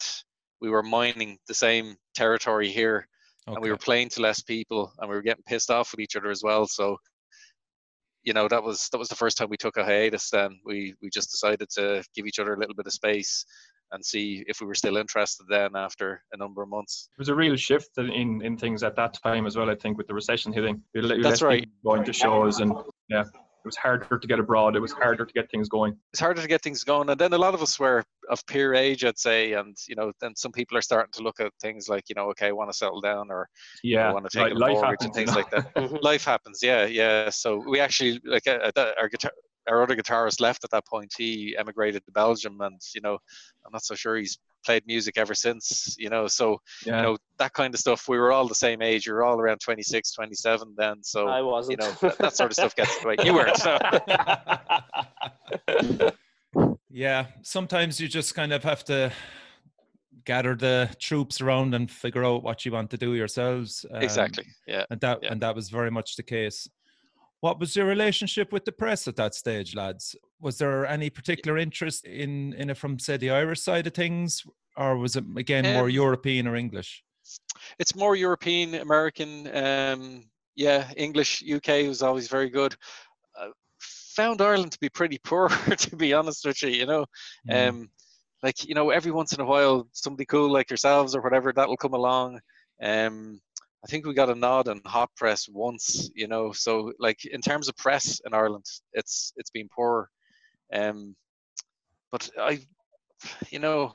B: we were mining the same territory here and we were playing to less people and we were getting pissed off with each other as well. So you know that was that was the first time we took a hiatus then. We we just decided to give each other a little bit of space and see if we were still interested then after a number of months.
C: It was a real shift in- in, in things at that time as well. I think with the recession hitting, we let, we
B: That's right.
C: Going to shows and yeah, it was harder to get abroad. It was harder to get things going.
B: it's harder to get things going. And then a lot of us were of peer age i'd say. And you know then some people are starting to look at things like you know okay i want to settle down or
C: Yeah,
B: i want to take
C: like,
B: a
C: life
B: mortgage and things like that.
D: Mhm.
B: life happens. Yeah yeah. So we actually like uh, uh, our guitar our other guitarist left at that point. He emigrated to belgium and you know i'm not so sure he's played music ever since you know so
C: Yeah,
B: you know that kind of stuff we were all the same age we were all around 26 27 then so
D: I wasn't.
B: you know that, that sort of stuff gets in the way you weren't so.
A: yeah, sometimes you just kind of have to gather the troops around and figure out what you want to do yourselves. um,
B: exactly yeah
A: and that
B: yeah.
A: and that was very much the case. What was your relationship with the press at that stage, lads? Was there any particular interest in in it from say the Irish side of things, or was it again more
B: Um,
A: European or English?
B: it's more European, American. Um, yeah, English, UK was always very good. Uh, found Ireland to be pretty poor, to be honest with you. You know,
A: Mm.
B: um, like you know, every once in a while, somebody cool like yourselves or whatever that'll come along. Um, I think we got a nod on hot press once. You know, so like in terms of press in Ireland, it's it's been poor. Um, but I, you know,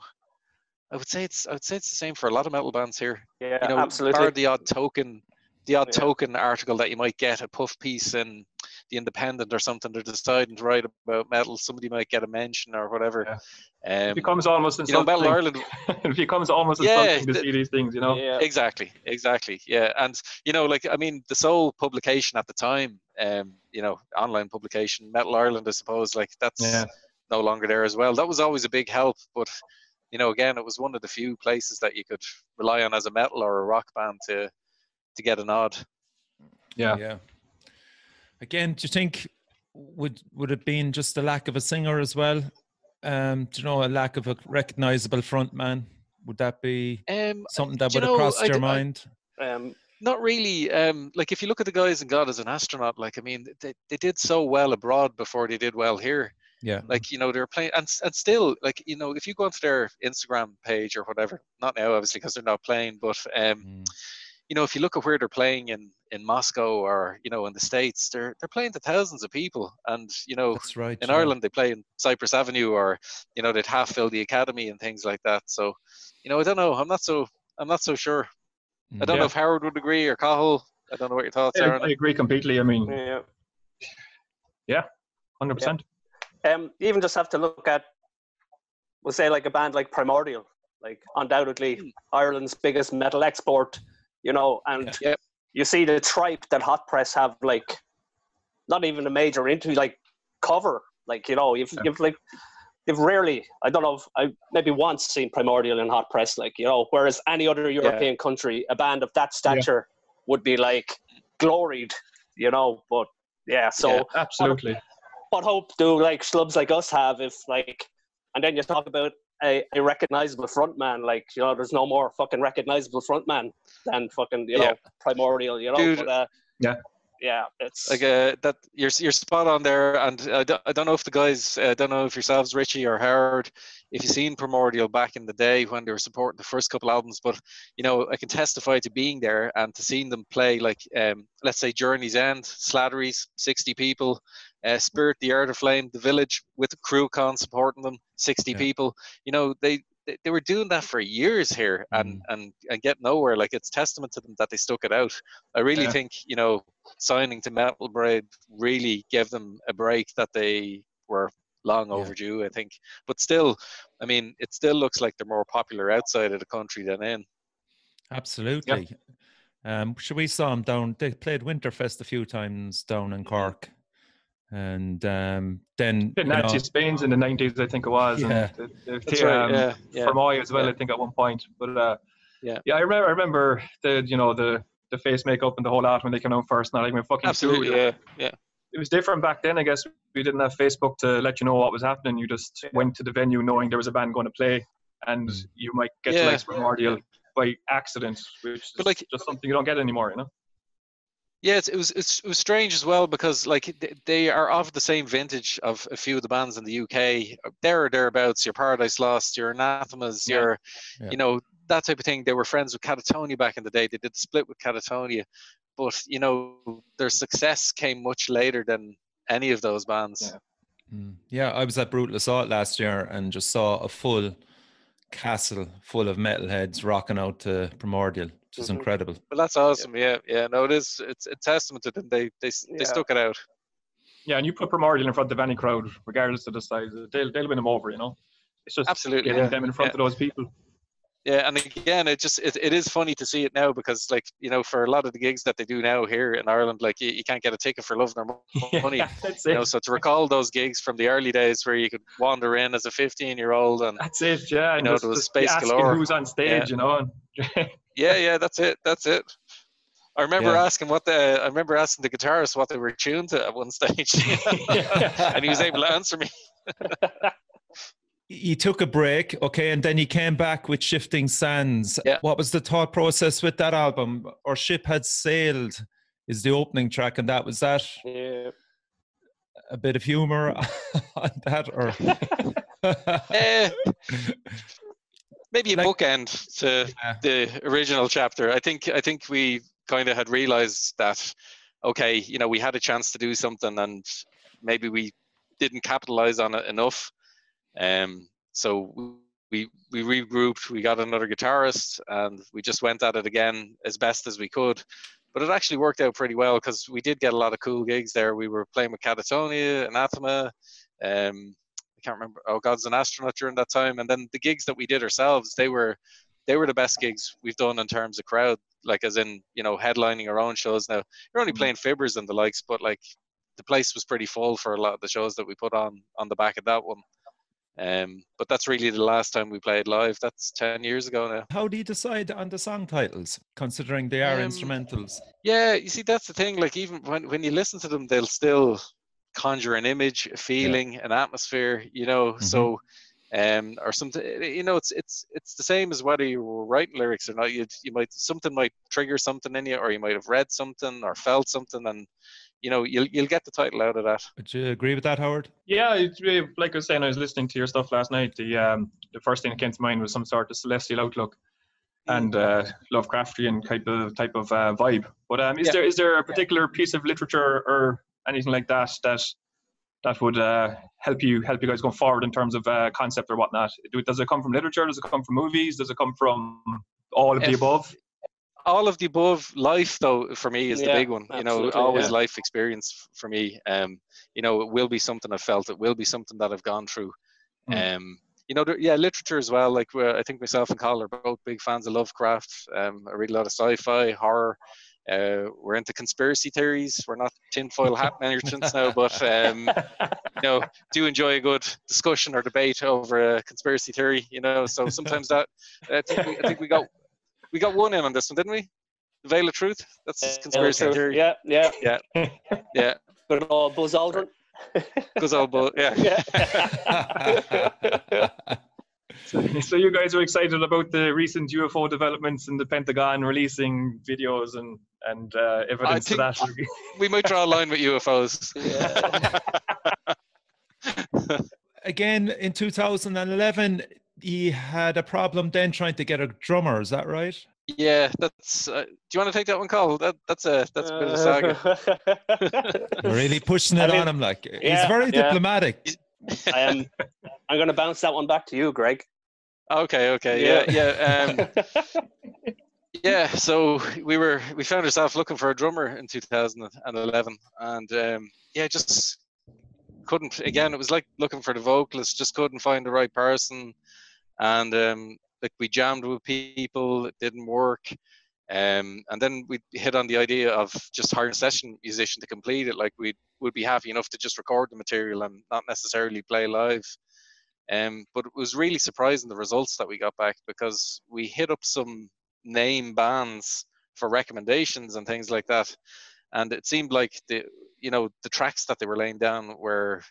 B: I would say it's I would say it's the same for a lot of metal bands here.
D: Yeah,
B: you know,
D: absolutely.
B: the odd token, the odd
D: Yeah.
B: token article that you might get a puff piece in the Independent or something. They're deciding to write about metal. Somebody might get a mention or whatever.
C: Yeah.
B: Um,
C: It becomes almost
B: you know. Metal Ireland
C: it becomes almost
B: Yeah,
C: insulting to
B: the-
C: see these things, you know.
D: Yeah.
B: exactly exactly yeah and you know like i mean the sole publication at the time um you know online publication metal ireland i suppose like that's
C: Yeah.
B: no longer there as well that was always a big help but you know again it was one of the few places that you could rely on as a metal or a rock band to to get a nod
C: Yeah.
A: Yeah. Again, do you think would would it been just a lack of a singer as well? Um, do you know a lack of a recognizable front man? Would that be
B: um
A: something that
B: do you
A: would have crossed
B: I
A: your
B: d- I-
A: mind?
D: Um,
B: not really um like if you look at the guys in god is an astronaut like i mean they, they did so well abroad before they did well here
A: yeah.
B: like you know they're playing and, and still like you know if you go onto their instagram page or whatever not now obviously because they're not playing but um
A: Mm.
B: you know if you look at where they're playing in in moscow or you know in the states they're they're playing to thousands of people and you know
A: That's right.
B: in
A: yeah.
B: ireland they play in cyprus avenue or you know they'd half fill the academy and things like that so you know i don't know i'm not so i'm not so sure i
A: Mm.
B: don't know if howard would agree or cathal i don't know what your thoughts
C: I,
B: are on
C: I
B: it
C: agree completely. I mean,
D: yeah.
C: yeah, 100%.
D: Um, you even just have to look at, we'll say, like a band like Primordial, like undoubtedly
B: Hmm.
D: Ireland's biggest metal export, you know, and
B: Yeah.
D: You see the tripe that Hot Press have, like, not even a major interview, like, cover. Like, you know, you've,
C: Yeah.
D: you've like, they've rarely, I don't know, if I maybe once seen Primordial in Hot Press, like, you know, whereas any other European country, a band of that stature would be, like, gloried, you know, but yeah, so
B: Yeah.
C: Absolutely.
D: what hope do like schlubs like us have if like and then you talk about a, a recognizable frontman like you know there's no more fucking recognizable frontman than fucking you know
B: Yeah.
D: primordial you know
B: Dude.
D: but, uh,
C: Yeah.
D: Yeah it's
B: like uh, that you're you're spot on there and I don't, I don't know if the guys I don't know if yourselves Richie or Howard if you've seen Primordial back in the day when they were supporting the first couple albums but you know I can testify to being there and to seeing them play like um, let's say Journey's End Slattery's 60 people uh, Spirit the Earth Aflame the Village with the Cruachan supporting them 60
A: Yeah.
B: people you know they they- they were doing that for years here and, and and get nowhere like it's testament to them that they stuck it out I really
C: Yeah.
B: think you know signing to Metal Blade really gave them a break that they were long
A: Yeah.
B: overdue, I think. But still, I mean, it still looks like they're more popular outside of the country than in.
A: Absolutely. Um, should we saw them down? They played Winterfest a few times down in Cork, and um, then
C: Did
A: you know,
C: Nancy Spain's in the 90s, I think it was.
A: Yeah.
C: And the, the,
B: That's
C: the,
B: right.
C: um,
B: Yeah, yeah.
C: Fermoy as well,
B: yeah.
C: I think, at one point. But uh,
B: Yeah.
C: yeah, I remember, I remember the, you know, the, the face makeup and the whole lot when they came out first. Not even fucking
B: Absolutely,
C: clue.
B: yeah, yeah.
C: It was different back then, I guess. We didn't have Facebook to let you know what was happening. You just went to the venue knowing there was a band going to play, and
A: Mm.
C: you might get
B: Yeah.
C: to like Primordial by accident, which is
B: But, like-
C: just something you don't get anymore, you know?
B: Yeah, it's, it was it's, it was strange as well because like they are of the same vintage of a few of the bands in the UK. There or thereabouts, your Paradise Lost, your Anathemas,
C: Yeah.
B: your
A: Yeah.
B: you know that type of thing. They were friends with Katatonia back in the day. They did the split with Katatonia, but you know their success came much later than any of those bands.
C: Yeah.
A: Mm. Yeah, I was at Brutal Assault last year and just saw a full castle full of metalheads rocking out to Primordial, which is
D: Mhm.
A: incredible.
B: But that's awesome. Yeah, yeah. No, it is. It's a testament to them. They they s- they stuck it out.
C: Yeah, and you put Primordial in front of any crowd, regardless of the size, they'll, they'll win them over, you know? It's just
B: Absolutely.
C: getting
B: Yeah.
C: them in front of those people.
B: Yeah, and again, it just it, it is funny to see it now because like you know for a lot of the gigs that they do now here in Ireland, like you, you can't get a ticket for love nor money.
C: Yeah, that's
B: You know,
C: it.
B: so to recall those gigs from the early days where you could wander in as a 15 year old and
C: That's it, yeah. And
B: know,
C: just,
B: there was space galore.
C: who's on stage,
B: Yeah.
C: you know?
B: Yeah, yeah, that's it, that's it. I remember
A: Yeah.
B: asking what the I remember asking the guitarist what they were tuned to at one stage, and he was able to answer me.
A: You took a break, okay, and then you came back with Shifting Sands.
B: Yeah.
A: What was the thought process with that album? Or Ship Had Sailed is the opening track, and that was that
D: yeah
A: a bit of humor on that, or
B: Eh, maybe a
A: Like-
B: bookend to
A: Yeah.
B: the original chapter. I think I think we kind of had realized that okay, you know, we had a chance to do something and maybe we didn't capitalize on it enough. Um, so we- we regrouped. We got another guitarist, and we just went at it again as best as we could. But it actually worked out pretty well because we did get a lot of cool gigs there. We were playing with Katatonia, Anathema. Um, I can't remember. Oh, God's an astronaut during that time, and then the gigs that we did ourselves, they were they were the best gigs we've done in terms of crowd. Like as in, you know, headlining our own shows. Now you're only mm-hmm. playing fibbers and the likes, but like the place was pretty full for a lot of the shows that we put on on the back of that one. Um, but that's really the last time we played live. That's ten years ago now.
A: How do you decide on the song titles, considering they are um, instrumentals?
B: Yeah, you see, that's the thing. Like even when when you listen to them, they'll still conjure an image, a feeling, yeah. an atmosphere. You know, mm-hmm. so um, or something. You know, it's it's it's the same as whether you were writing lyrics or not. You you might something might trigger something in you, or you might have read something or felt something, and you know you'll you'll get the title out of that.
A: Would you agree with that, Howard?
C: Yeah, it's really, like I was saying, I was listening to your stuff last night. The um, the first thing that came to mind was some sort of celestial outlook and uh, Lovecraftian type of type of uh, vibe. But um, is yeah. there is there a particular piece of literature or anything like that that that would uh, help you help you guys go forward in terms of uh, concept or whatnot? Does it come from literature? Does it come from movies? Does it come from all of if, the above?
B: All of the above life though for me is yeah, the big one you know always yeah. life experience for me um you know it will be something i've felt it will be something that i've gone through mm. um you know there, yeah literature as well like i think myself and Cathal are both big fans of lovecraft um i read a lot of sci-fi horror uh, we're into conspiracy theories. We're not tinfoil hat merchants now, but um, you know, do enjoy a good discussion or debate over a conspiracy theory. You know, so sometimes that I think we, I think we got we got one in on this one, didn't we? The Veil of Truth. That's conspiracy theory.
D: Yeah, yeah,
B: yeah, yeah.
D: But all Buzz Aldrin.
B: Buzz Aldrin. Yeah. yeah.
C: so, you guys are excited about the recent UFO developments in the Pentagon releasing videos and and uh, evidence of that.
B: we might draw a line with UFOs.
A: Again, in 2011, he had a problem then trying to get a drummer. Is that right?
B: Yeah, that's. Uh, do you want to take that one, Cathal? That that's a that's a bit of a saga.
A: really pushing it I mean, on him, like yeah, he's very yeah. diplomatic.
D: I am. I'm going to bounce that one back to you, Greg.
B: Okay. Okay. Yeah. Yeah. Yeah. Um, yeah so we were we found ourselves looking for a drummer in 2011, and um, yeah, just couldn't. Again, it was like looking for the vocalist. Just couldn't find the right person and um, like we jammed with people, it didn't work. Um, and then we hit on the idea of just hiring a session musician to complete it. Like we would be happy enough to just record the material and not necessarily play live. Um, but it was really surprising the results that we got back because we hit up some name bands for recommendations and things like that, and it seemed like the you know the tracks that they were laying down were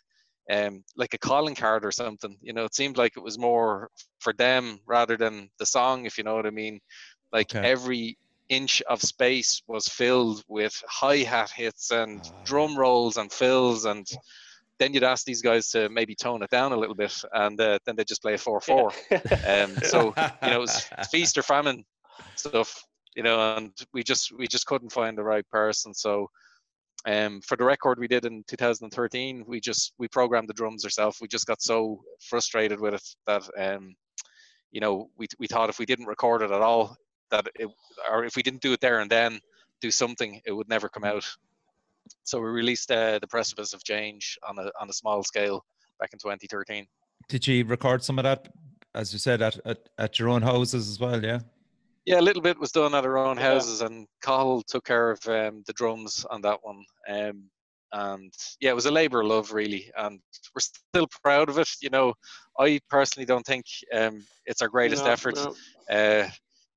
B: um, like a calling card or something. You know, it seemed like it was more for them rather than the song, if you know what I mean. Like okay. every inch of space was filled with hi hat hits and uh, drum rolls and fills and then you'd ask these guys to maybe tone it down a little bit and uh, then they just play a 4-4 um, so you know it was feast or famine stuff you know and we just we just couldn't find the right person so um, for the record we did in 2013, we just we programmed the drums ourselves. We just got so frustrated with it that um, you know we we thought if we didn't record it at all, that it, or if we didn't do it there and then do something, it would never come out. So we released uh, the Precipice of Change on a on a small scale back in 2013.
A: Did you record some of that, as you said, at at, at your own houses as well? Yeah.
B: Yeah, a little bit was done at our own houses, yeah. and Cathal took care of um, the drums on that one. Um, and yeah, it was a labour of love, really, and we're still proud of it. You know, I personally don't think um, it's our greatest no, effort. No. Uh,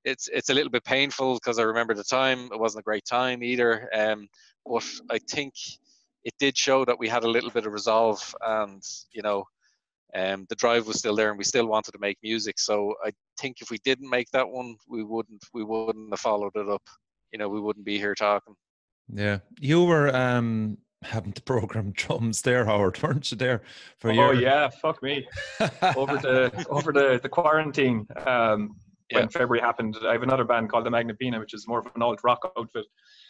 B: it's it's a little bit painful because I remember the time; it wasn't a great time either. Um, but I think it did show that we had a little bit of resolve, and you know, um, the drive was still there and we still wanted to make music. So I think if we didn't make that one, we wouldn't we wouldn't have followed it up. You know, we wouldn't be here talking.
A: Yeah, you were um, having to program drums there, Howard, weren't you? There
C: for you. Oh your... yeah, fuck me. over the over the the quarantine. Um, when yeah. February happened, I have another band called the Magnapina, which is more of an alt rock outfit.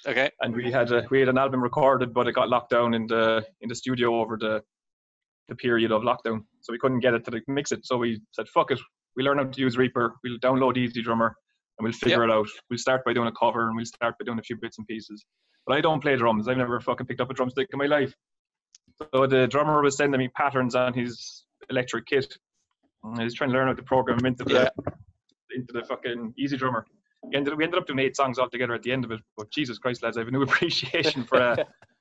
B: Okay.
C: And we had a, we had an album recorded, but it got locked down in the in the studio over the the period of lockdown, so we couldn't get it to mix it. So we said, "Fuck it, we learn how to use Reaper. We'll download EZdrummer and we'll figure it out. We'll start by doing a cover and we'll start by doing a few bits and pieces. But I don't play drums. I've never fucking picked up a drumstick in my life. So the drummer was sending me patterns on his electric kit. And I was trying to learn how to program into the into the fucking EZdrummer. We ended, we ended up doing eight songs altogether at the end of it. But Jesus Christ, lads, I have a new appreciation for, uh,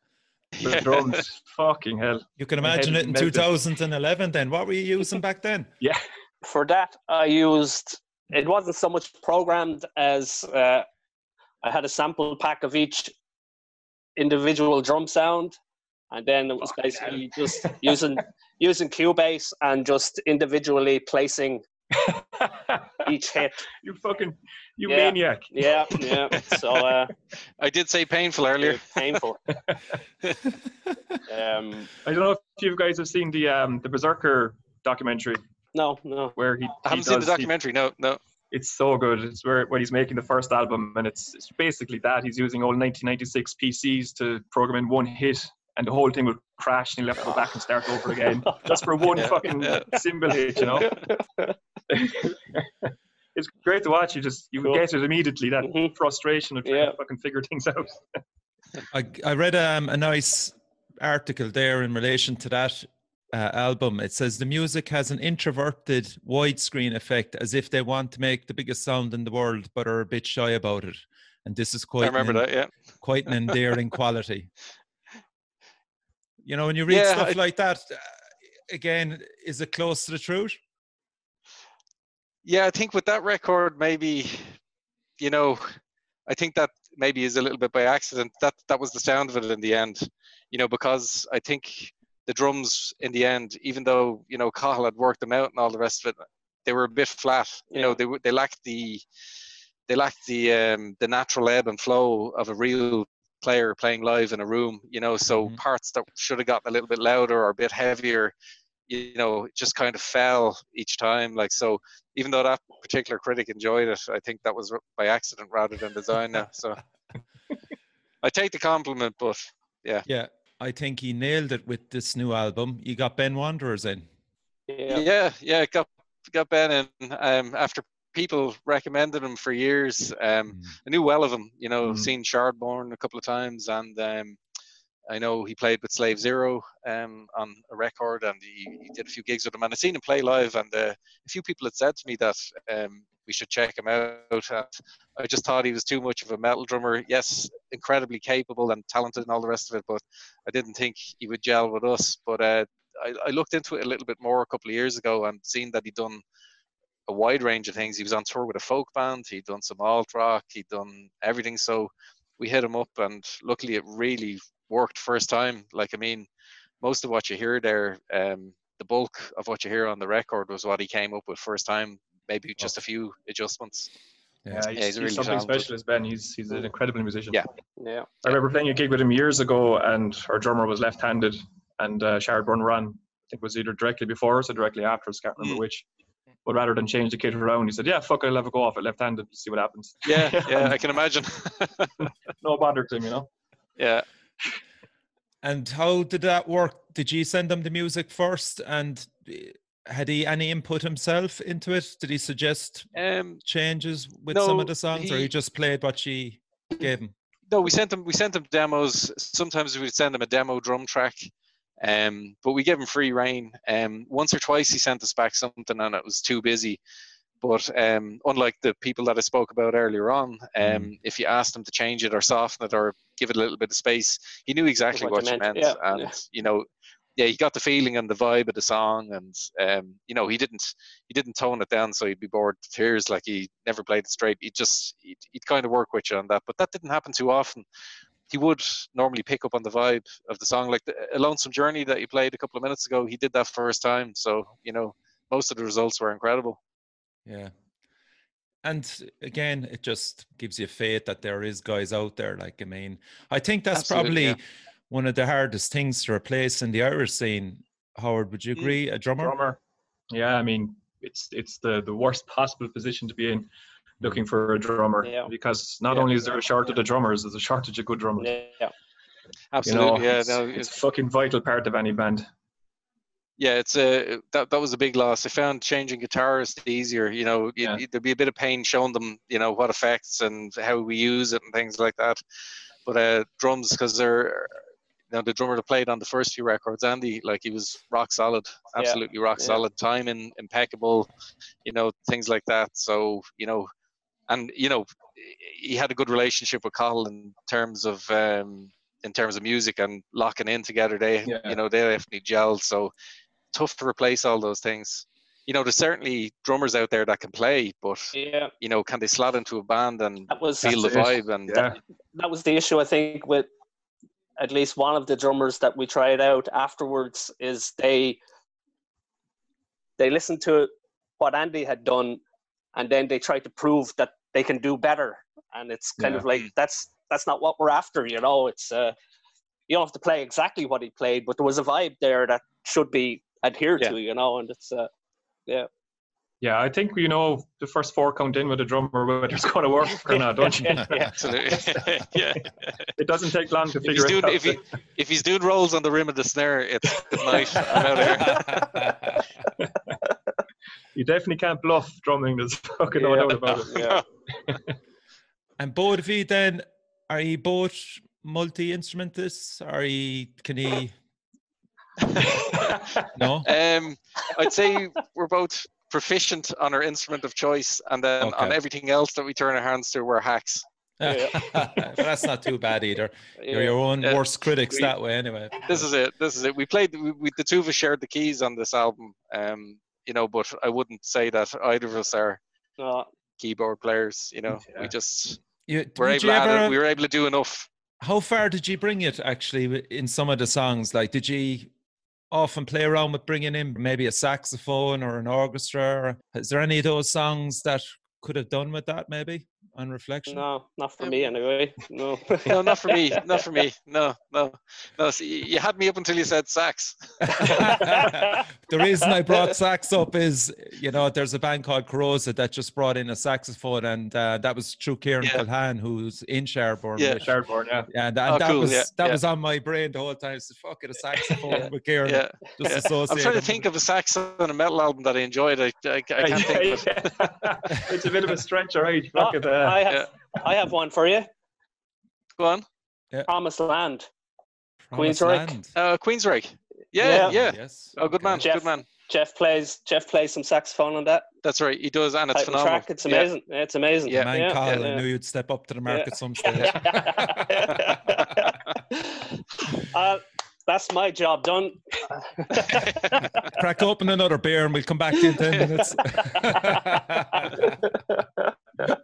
C: for
B: Yeah.
C: drums. Fucking hell.
A: You can imagine it in
C: melted.
A: 2011 then. What were you using back then?
C: Yeah.
D: For that, I used. It wasn't so much programmed as uh, I had a sample pack of each individual drum sound, and then it was
C: Fucking
D: basically just using using Cubase and just individually placing each hit.
C: you fucking, you
D: Yeah.
C: maniac.
D: Yeah, yeah. So uh,
B: I did say painful earlier.
D: painful. um,
C: I don't know if you guys have seen the um, the Berserker documentary
D: no, no.
C: where he.
B: I haven't seen the
C: does- he-
B: documentary. No, no.
C: it's so good. It's where when he's making the first album, and it's, it's basically that he's using all 1996 PCs to program in one hit, and the whole thing would crash, and he'll have to go back and start over again just for one
B: Yeah,
C: fucking
B: yeah.
C: symbol hit, you know. it's great to watch. You just you
D: Cool.
C: get it immediately that
D: Mhm.
C: frustration of trying
D: Yeah.
C: to fucking figure things out.
A: I, I read um, a nice article there in relation to that uh, album. It says the music has an introverted widescreen effect as if they want to make the biggest sound in the world but are a bit shy about it. And this is quite I
B: remember
A: an,
B: that. Yeah.
A: quite an endearing quality. You know, when you read
B: Yeah,
A: stuff
B: I-
A: like that, uh, again, is it close to the truth?
B: Yeah, I think with that record, maybe, you know, I think that maybe is a little bit by accident. That that was the sound of it in the end, you know, because I think the drums in the end, even though you know Cathal had worked them out and all the rest of it, they were a bit flat. You know, they they lacked the they lacked the um, the natural ebb and flow of a real player playing live in a room. You know, so
A: Mhm.
B: parts that should have gotten a little bit louder or a bit heavier, you know, just kind of fell each time. Like so, even though that particular critic enjoyed it, I think that was by accident rather than design. Now, so I take the compliment, but
A: yeah. Yeah, I think he nailed it with this new album. You got Ben Wanderers in.
D: Yeah.
B: yeah, yeah, got got Ben in um, after people recommended him for years. Um,
A: Mm.
B: I knew well of him, you know,
C: Mm.
B: seen Shardborn a couple of times, and um, I know he played with Slave Zero um, on a record, and he, he did a few gigs with him. And I seen him play live, and uh, a few people had said to me that um, we should check him out. And I just thought he was too much of a metal drummer. Yes, incredibly capable and talented and all the rest of it, but I didn't think he would gel with us. But uh, I, I looked into it a little bit more a couple of years ago and seen that he'd done a wide range of things. He was on tour with a folk band. He'd done some alt rock. He'd done everything. So we hit him up, and luckily it really worked first time. Like I mean, most of what you hear there, um, the bulk of what you hear on the record was what he came up with first time. Maybe just a few adjustments.
C: Yeah, he's,
B: he's
C: he's
B: really
C: something
B: talented.
C: special as Ben. He's he's an incredible musician.
B: Yeah.
D: Yeah.
C: I remember playing a gig with him years ago, and our drummer was left-handed, and uh, Shardborn ran. I think it was either directly before us or directly after us. Can't remember
B: Mm.
C: which. But rather than change the kit around, he said, "Yeah, fuck, it, I'll have a go off it left-handed, see what happens."
B: Yeah, yeah, I can imagine.
C: no bother to him, you know.
B: yeah.
A: And how did that work? Did you send him the music first? And uh, had he any input himself into it? Did he suggest
B: Um,
A: changes with some of the songs, or he
B: he-
A: just played what she gave him?
B: no, we sent them. We sent them demos. Sometimes we'd send them a demo drum track, um, but we gave him free reign. Um, once or twice he sent us back something, and it was too busy. But um, unlike the people that I spoke about earlier on, um, if you asked him to change it or soften it or give it a little bit of space, he knew exactly
D: what
B: what,
D: you
B: you
D: meant,
B: meant,
D: yeah,
B: and
D: yeah.
B: you know, yeah, he got the feeling and the vibe of the song, and um, you know, he didn't he didn't tone it down so he'd be bored to tears like he never played it straight. He just he'd, he'd kind of work with you on that, but that didn't happen too often. He would normally pick up on the vibe of the song, like the, a lonesome journey that he played a couple of minutes ago. He did that first time, so you know, most of the results were incredible.
A: Yeah. And again, it just gives you faith that there is guys out there. Like, I mean, I think that's
B: Absolutely,
A: probably one of the hardest things to replace in the Irish scene. Howard, would you
B: Mm.
A: agree? A drummer?
C: Drummer. Yeah, I mean, it's it's the the worst possible position to be in, looking for a drummer,
D: Yeah.
C: because not
B: Yeah.
C: only is there a shortage of drummers, there's a shortage of good drummers.
D: Yeah.
C: You
B: Absolutely,
C: know,
B: yeah.
C: it's,
B: No,
C: it's
B: it's,
C: a fucking vital part of any band.
B: yeah, it's a that that was a big loss. I found changing guitarists easier. You know, it,
C: Yeah.
B: it- there'd be a bit of pain showing them, you know, what effects and how we use it and things like that. But uh, drums, because they're, you know, the drummer that played on the first few records, Andy, like he was rock solid,
D: Yeah.
B: absolutely rock
D: Yeah.
B: solid, timing impeccable, you know, things like that. So you know, and you know, he had a good relationship with Cathal in terms of. Um, in terms of music and locking in together, they
C: Yeah.
B: you know they definitely gelled. So tough to replace all those things. You know, there's certainly drummers out there that can play, but
D: Yeah,
B: you know, can they slot into a band and
D: that was
B: feel the vibe? And
C: Yeah.
D: that was the issue I think with at least one of the drummers that we tried out afterwards is they they listened to what Andy had done and then they tried to prove that they can do better and it's kind
C: Yeah.
D: of like that's that's not what we're after you know it's uh you don't have to play exactly what he played but there was a vibe there that should be adhered
B: Yeah.
D: to you know and it's uh
C: Yeah, Yeah, I think you know the first four count in with a drummer whether it's going to work or not, don't you?
D: yeah, yeah.
B: absolutely, yeah.
C: It doesn't take long to
B: If
C: figure
B: doing
C: it out.
B: if he if he's doing rolls on the rim of the snare, it's good night. I'm out of here.
C: You definitely can't bluff drumming. There's fucking no
D: Yeah.
C: doubt about it.
D: Yeah.
A: and both of you then, are you both multi instrumentalists? Are you, can he, no?
B: Um, I'd say we're both proficient on our instrument of choice, and then on everything else that we turn our hands to, we're hacks.
D: Yeah.
A: that's not too bad either. You're
D: Yeah.
A: your own
B: Yeah.
A: worst critics
B: We-
A: that way, anyway.
B: This is it. This is it. We played. We, we the two of us shared the keys on this album. Um, you know, but I wouldn't say that either of us are
D: No,
B: keyboard players. You know,
C: Yeah.
B: we just
A: You,
B: we're able
A: you ever,
B: it. We were able to do enough.
A: how far did you bring it actually in some of the songs? Like, did you often play around with bringing in maybe a saxophone or an orchestra? Or is there any of those songs that could have done with that maybe on reflection?
D: no, not for me anyway. No.
B: No, not for me. Not for me. No, no, no. See, you had me up until you said sax.
A: the reason I brought sax up is, you know, there's a band called Corrosa that just brought in a saxophone, and uh, that was through Kieran
B: Yeah.
A: Culhan, who's in Shardborn.
B: Yeah.
A: with-
C: Shardborn, yeah.
A: Yeah, and, and
B: Oh,
A: that
B: cool,
A: was
B: yeah,
A: that
B: yeah.
A: was on my brain the whole time. I said, "Fuck it, a saxophone
D: Yeah.
A: with Kieran."
B: Yeah.
A: Just
B: I'm trying to think of a sax on a metal album that I enjoyed. I, I, I can't think of it.
C: it's a bit of a stretch, all right.
D: No,
C: Look at that.
D: I have, I have one for you.
B: Go on. Yeah.
D: Promised Land.
A: Promised
D: Queensryche.
A: Land.
B: Uh, Queensryche. Yeah,
D: Yeah.
B: yeah.
A: Yes.
B: Oh, good man.
D: Geoff.
B: Good man.
D: Geoff plays. Geoff plays some saxophone on that
B: That's right. He does, and it's
D: title
B: phenomenal.
D: track. It's
B: Yeah.
D: amazing. Yeah. It's amazing.
B: Yeah.
A: Man,
D: yeah,
A: Kyle, I
D: yeah.
A: knew you'd step up to the mark
D: Yeah.
A: at some stage.
D: uh, that's my job done.
A: Crack open another beer, and we'll come back to you in ten minutes.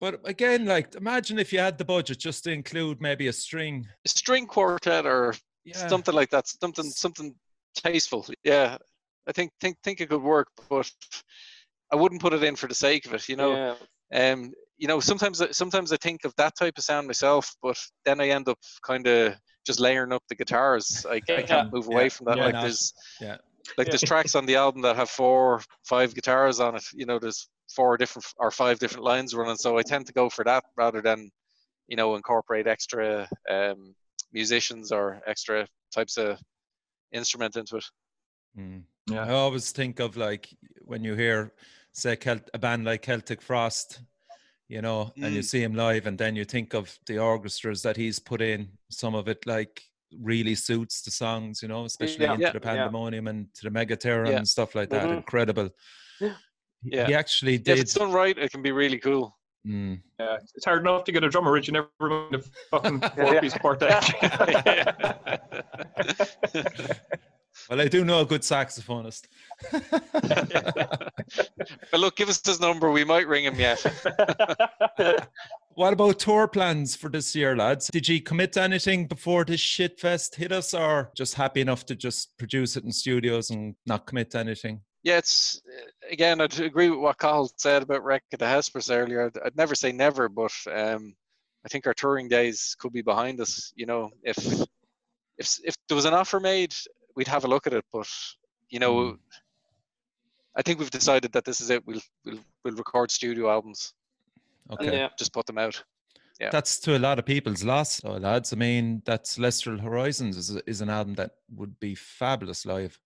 A: but again, like, imagine if you had the budget just to include maybe a string.
B: a String quartet or
A: Yeah.
B: something like that. Something, something tasteful. Yeah, I think think think it could work, but I wouldn't put it in for the sake of it. You know,
D: Yeah.
B: um, you know, sometimes sometimes I think of that type of sound myself, but then I end up kind of just layering up the guitars. I, I can't move away
A: Yeah.
B: from that.
A: Yeah,
B: like
A: no,
B: there's
A: yeah.
B: like there's tracks on the album that have four, five guitars on it. You know, there's four different or five different lines running. So I tend to go for that rather than, you know, incorporate extra um, musicians or extra types of instrument into it.
A: Mm.
C: Yeah.
A: I always think of like when you hear, say, Celt- a band like Celtic Frost, you know, and you
B: Mm.
A: see him live, and then you think of the orchestras that he's put in. Some of it like really suits the songs, you know, especially
D: Yeah,
A: into
B: yeah,
A: the
D: yeah.
A: pandemonium and to the Mega Therion
B: Yeah.
A: and stuff like that.
D: Mhm.
A: Incredible.
D: Yeah.
A: He-
B: Yeah.
A: He actually
B: If
A: did.
B: it's done right, it can be really cool.
A: Mm.
C: Yeah, it's hard enough to get a drummer, Rich. You never mind a fucking
D: Yeah.
C: four-piece quartet.
A: Well, I do know a good saxophonist.
B: But look, give us his number. We might ring him yet.
A: What about tour plans for this year, lads? Did you commit to anything before this shit fest hit us, or just happy enough to just produce it in studios and not commit to anything?
B: Yeah, it's again. I'd agree with what Cathal said about Wreck of the Hesperus earlier. I'd, I'd never say never, but um, I think our touring days could be behind us. You know, if if if there was an offer made, we'd have a look at it. But you know,
A: Mm.
B: I think we've decided that this is it. We'll we'll we'll record studio albums.
A: Okay.
D: Yeah.
B: Just put them out. Yeah.
A: That's to a lot of people's loss, though, lads. I mean, that Celestial Horizons is, is an album that would be fabulous live.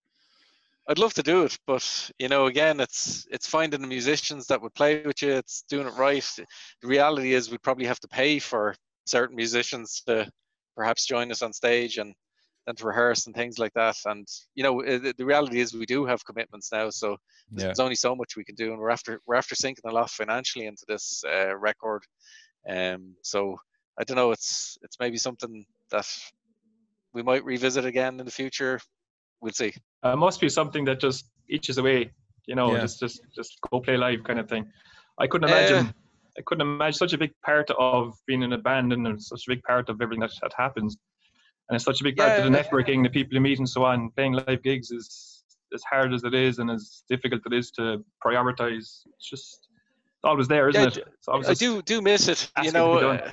B: I'd love to do it, but you know, again, it's it's finding the musicians that would play with you. It's doing it right. The reality is, we'd probably have to pay for certain musicians to perhaps join us on stage and then to rehearse and things like that. And you know, the, the reality is, we do have commitments now, so
A: Yeah.
B: there's only so much we can do, and we're after we're after sinking a lot financially into this uh, record. Um, so I don't know. It's it's maybe something that we might revisit again in the future. We'll see.
C: Uh, must be something that just itches away, you know,
A: Yeah.
C: just just just go play live kind of thing. I couldn't
B: Uh,
C: imagine. I couldn't imagine such a big part of being in a band and such a big part of everything that, that happens. And it's such a big part of the
B: Yeah.
C: networking, the people you meet and so on. Playing live gigs is as hard as it is and as difficult it is to prioritize. It's just it's always there, isn't
B: Yeah,
C: it?
B: I
C: just-
B: do do miss it. You know, uh,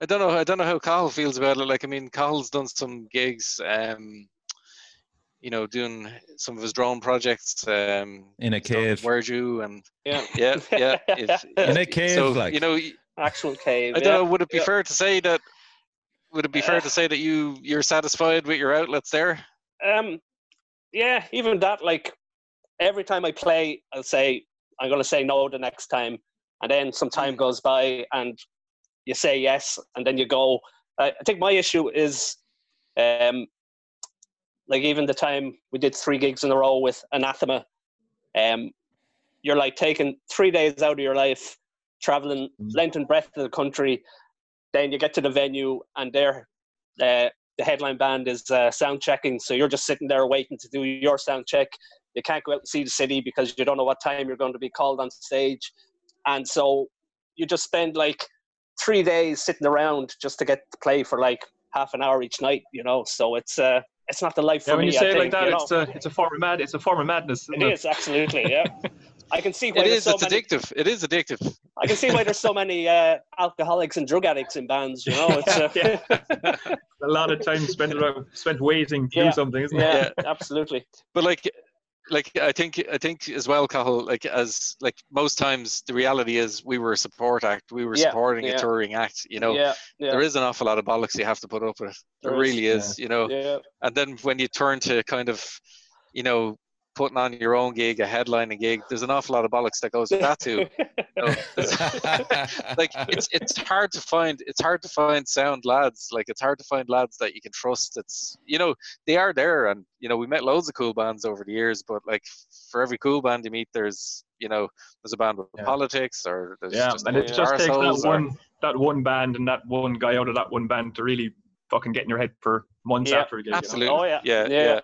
B: I don't know. I don't know how Cathal feels about it. Like, I mean, Cathal's done some gigs. Um, you know, doing some of his drone projects. Um,
A: In a
B: he's done
A: cave.
B: Werju and
D: Yeah.
B: yeah, yeah. if-
A: In a cave,
B: so,
A: like.
B: you know,
D: Actual cave.
B: I don't
D: yeah.
B: know. Would it be
D: Yeah.
B: fair to say that? Would it be fair
D: Uh,
B: to say that you you're satisfied with your outlets there?
D: Um, yeah, even that, like every time I play, I'll say I'm going to say no the next time, and then some time goes by, and you say yes, and then you go. I I think my issue is, um, like even the time we did three gigs in a row with Anathema, um, you're like taking three days out of your life, traveling
C: Mm.
D: length and breadth of the country. Then you get to the venue, and there, uh, the headline band is uh, sound checking. So you're just sitting there waiting to do your sound check. You can't go out and see the city because you don't know what time you're going to be called on stage, and so you just spend like three days sitting around just to get to play for like half an hour each night. You know, so it's uh, it's not the life for
C: yeah, when
D: me.
C: you say
D: I
C: it like that,
D: you know.
C: it's a it's a form of mad it's a form of madness. Isn't
D: It
C: it?
D: is absolutely, yeah. I can see why
B: It
D: there's
B: is.
D: so
B: It's
D: many.
B: addictive. It is addictive.
D: I can see why there's so many uh, alcoholics and drug addicts in bands. You know, it's uh,
C: Yeah. a lot of time spent spent waiting to
D: Yeah.
C: do something, isn't it?
D: yeah, absolutely.
B: but like like i think i think as well Cathal, like as like most times the reality is we were a support act we were
D: Yeah,
B: supporting
D: yeah.
B: a touring act you know
D: yeah, yeah,
B: there is an awful lot of bollocks you have to put up with there,
D: There is,
B: really is you know
D: yeah.
B: and then when you turn to kind of you know putting on your own gig a headlining gig there's an awful lot of bollocks that goes with that too know? like it's it's hard to find it's hard to find sound lads like it's hard to find lads that you can trust it's you know they are there and you know we met loads of cool bands over the years but like for every cool band you meet there's you know there's a band with
C: Yeah.
B: politics or there's
C: Yeah,
B: just
C: and it just takes that
B: arseholes or-
C: one that one band and that one guy out of that one band to really fucking get in your head for months
D: Yeah,
C: after a gig. you know?
B: absolutely
D: Oh, yeah.
B: yeah
D: Yeah.
B: yeah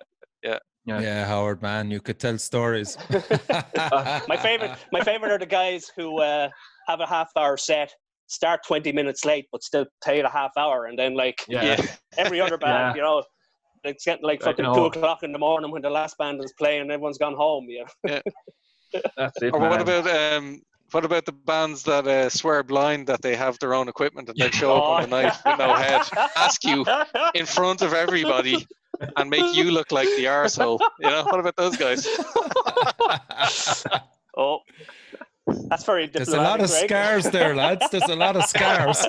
A: yeah, Howard, man, you could tell stories.
D: my favorite, my favorite are the guys who uh, have a half hour set, start 20 minutes late, but still play a half hour, and then like
C: Yeah.
B: yeah
D: every other band, you know. It's getting like fucking two o'clock in the morning when the last band is playing and everyone's gone home. You know?
C: That's it.
B: or what about um what about the bands that uh, swear blind that they have their own equipment and they show up on the night with no head ask you in front of everybody and make you look like the arsehole. You know, what about those guys?
D: oh, that's very
A: There's a lot of
D: diplomatic,
A: scars there, lads. There's a lot of scars.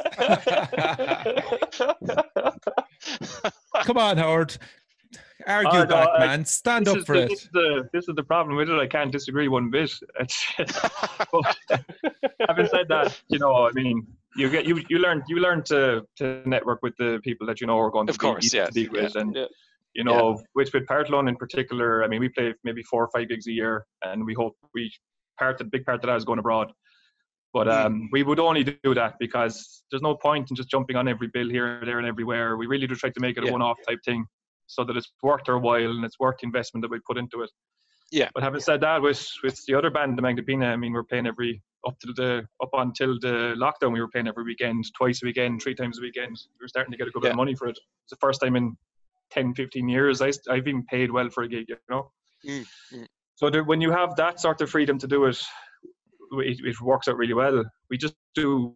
A: Come on, Howard. Argue
C: Oh, no,
A: back,
C: I-
A: man. Stand
C: this
A: up
C: is
A: for
C: the,
A: it.
C: This is, the, this is the problem with it. I can't disagree one bit. But having said that, you know, I mean, you get you you learn you learn to to network with the people that you know are going to
B: Of
C: be
B: course,
C: easy
B: yeah,
C: to deal with, and
D: yeah.
C: You know, with with Partholon in particular. I mean, we play maybe four or five gigs a year, and we hope we part the big part of that is going abroad. But
B: Hmm.
C: um, we would only do that because there's no point in just jumping on every bill here, there, and everywhere. We really do try to make it a
B: Yeah.
C: one-off type thing, so that it's worth our while and it's worth the investment that we put into it.
B: Yeah.
C: But having said that, with with the other band, the Magdalena, I mean, we're playing every up to the up until the lockdown. We were playing every weekend, twice a weekend, three times a weekend. We were starting to get a good bit of money for it. It's the first time in 10, 15 years I, I've been paid well for a gig. You know.
B: Mm, mm.
C: So there, when you have that sort of freedom to do it, it, it works out really well. We just do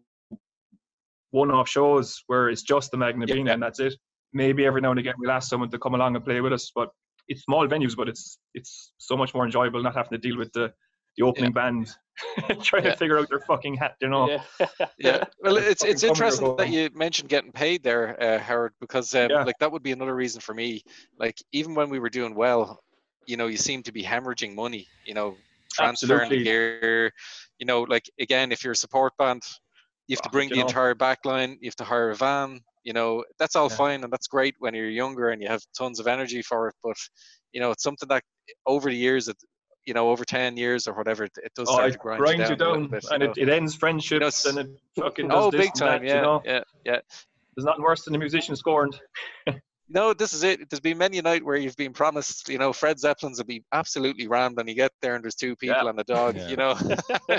C: one-off shows where it's just the Magna
B: Yeah,
C: Bina
B: yeah.
C: and that's it. Maybe every now and again we'll ask someone to come along and play with us, but it's small venues, but it's it's so much more enjoyable not having to deal with the the opening band trying
B: Yeah.
C: to figure out their fucking hat, you know.
D: Yeah.
B: Yeah, well, it's it's interesting that you mentioned getting paid there, uh, Howard, because um,
C: Yeah.
B: like that would be another reason for me. Like even when we were doing well, you know you seem to be hemorrhaging money. You know, transferring the
C: Absolutely.
B: gear. You know, like again, if you're a support band, you have to bring
C: you
B: the
C: know.
B: entire back line. You have to hire a van. You know, that's all
C: Yeah.
B: fine and that's great when you're younger and you have tons of energy for it. But you know, it's something that over the years, it, you know, over ten years or whatever, it, it does
C: Oh, it
B: grind
C: grinds you
B: you down, a
C: down,
B: bit.
C: and
B: you know.
C: it, it ends friendships,
B: it's-
C: and it fucking does
B: oh,
C: this
B: big time,
C: that,
B: yeah,
C: you know?
B: yeah, yeah.
C: There's nothing worse than a musician scorned.
B: No, this is it. There's been many a night where you've been promised, you know, Fred Zeppelin's will be absolutely rammed, and you get there and there's two people
C: Yeah.
B: and a dog,
A: Yeah.
B: you know.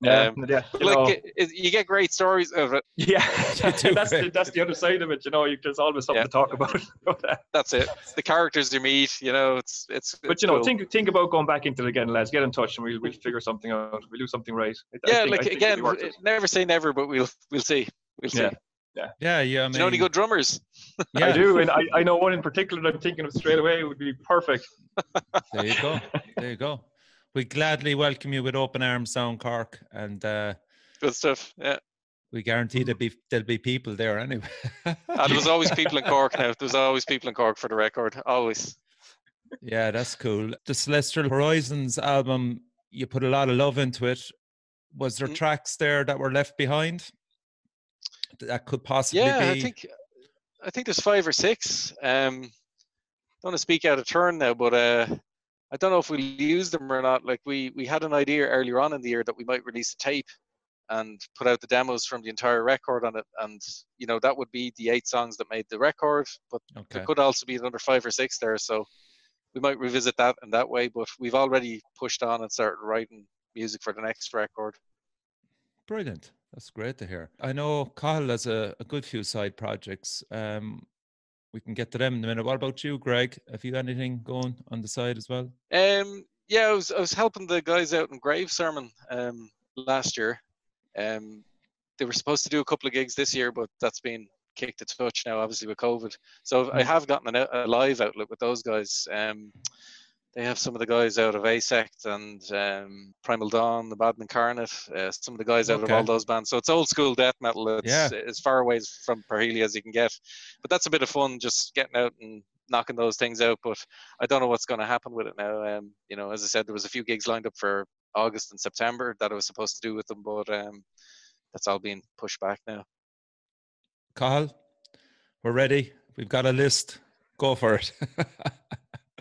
C: Yeah,
B: Um,
C: yeah. You
B: like
C: know,
B: it, it- you get great stories of it.
C: yeah. that's the, that's the other side of it. You know, you, there's always something
B: Yeah.
C: to talk about. but,
B: That's it. The characters you meet, you know, it's it's.
C: but
B: it's
C: you know,
B: cool.
C: think think about going back into it again, lads. Get in touch, and we'll we'll figure something out. We'll do something right. I- I
B: yeah,
C: I
B: like
C: think it'll
B: again,
C: be worth it.
B: never say never, but we'll we'll see. We'll see.
C: Yeah.
A: Yeah, yeah. I mean,
B: you know any good drummers?
A: yeah,
C: I do, and I, I know one in particular that I'm thinking of straight away would be perfect.
A: There you go. There you go. We gladly welcome you with open arms down Cork, and uh,
B: Good stuff. Yeah.
A: we guarantee there'll be there'll be people there anyway.
B: And there was always people in Cork now. there's always people in Cork for the record. Always.
A: yeah, that's cool. The Celestial Horizons album, you put a lot of love into it. Was there
B: Mm.
A: tracks there that were left behind that could possibly
B: Yeah,
A: be?
B: I think I think there's five or six. Um, don't want to speak out of turn now, but uh, I don't know if we'll use them or not. Like we we had an idea earlier on in the year that we might release a tape and put out the demos from the entire record on it, and you know that would be the eight songs that made the record. But
A: okay.
B: there could also be another five or six there, so we might revisit that in that way. But we've already pushed on and started writing music for the next record.
A: Brilliant. That's great to hear. I know Cathal has a, a good few side projects. Um, we can get to them in a minute. What about you, Greg? Have you anything going on the side as well?
B: Um, yeah, I was I was helping the guys out in Grave Sermon um, last year. Um, they were supposed to do a couple of gigs this year, but that's been kicked to touch now, obviously with COVID. So I
A: Mm.
B: have gotten an, a live outlet with those guys. Um, they have some of the guys out of AeSect and um, Primal Dawn, the Bad Incarnate, uh, some of the guys out of all those bands. So it's old school death metal. It's
A: Yeah.
B: as far away as from Parhelia as you can get. But that's a bit of fun, just getting out and knocking those things out. But I don't know what's going to happen with it now. Um, you know, as I said, there was a few gigs lined up for August and September that I was supposed to do with them, but um, that's all being pushed back now.
A: Cathal, we're ready. We've got a list. Go for it.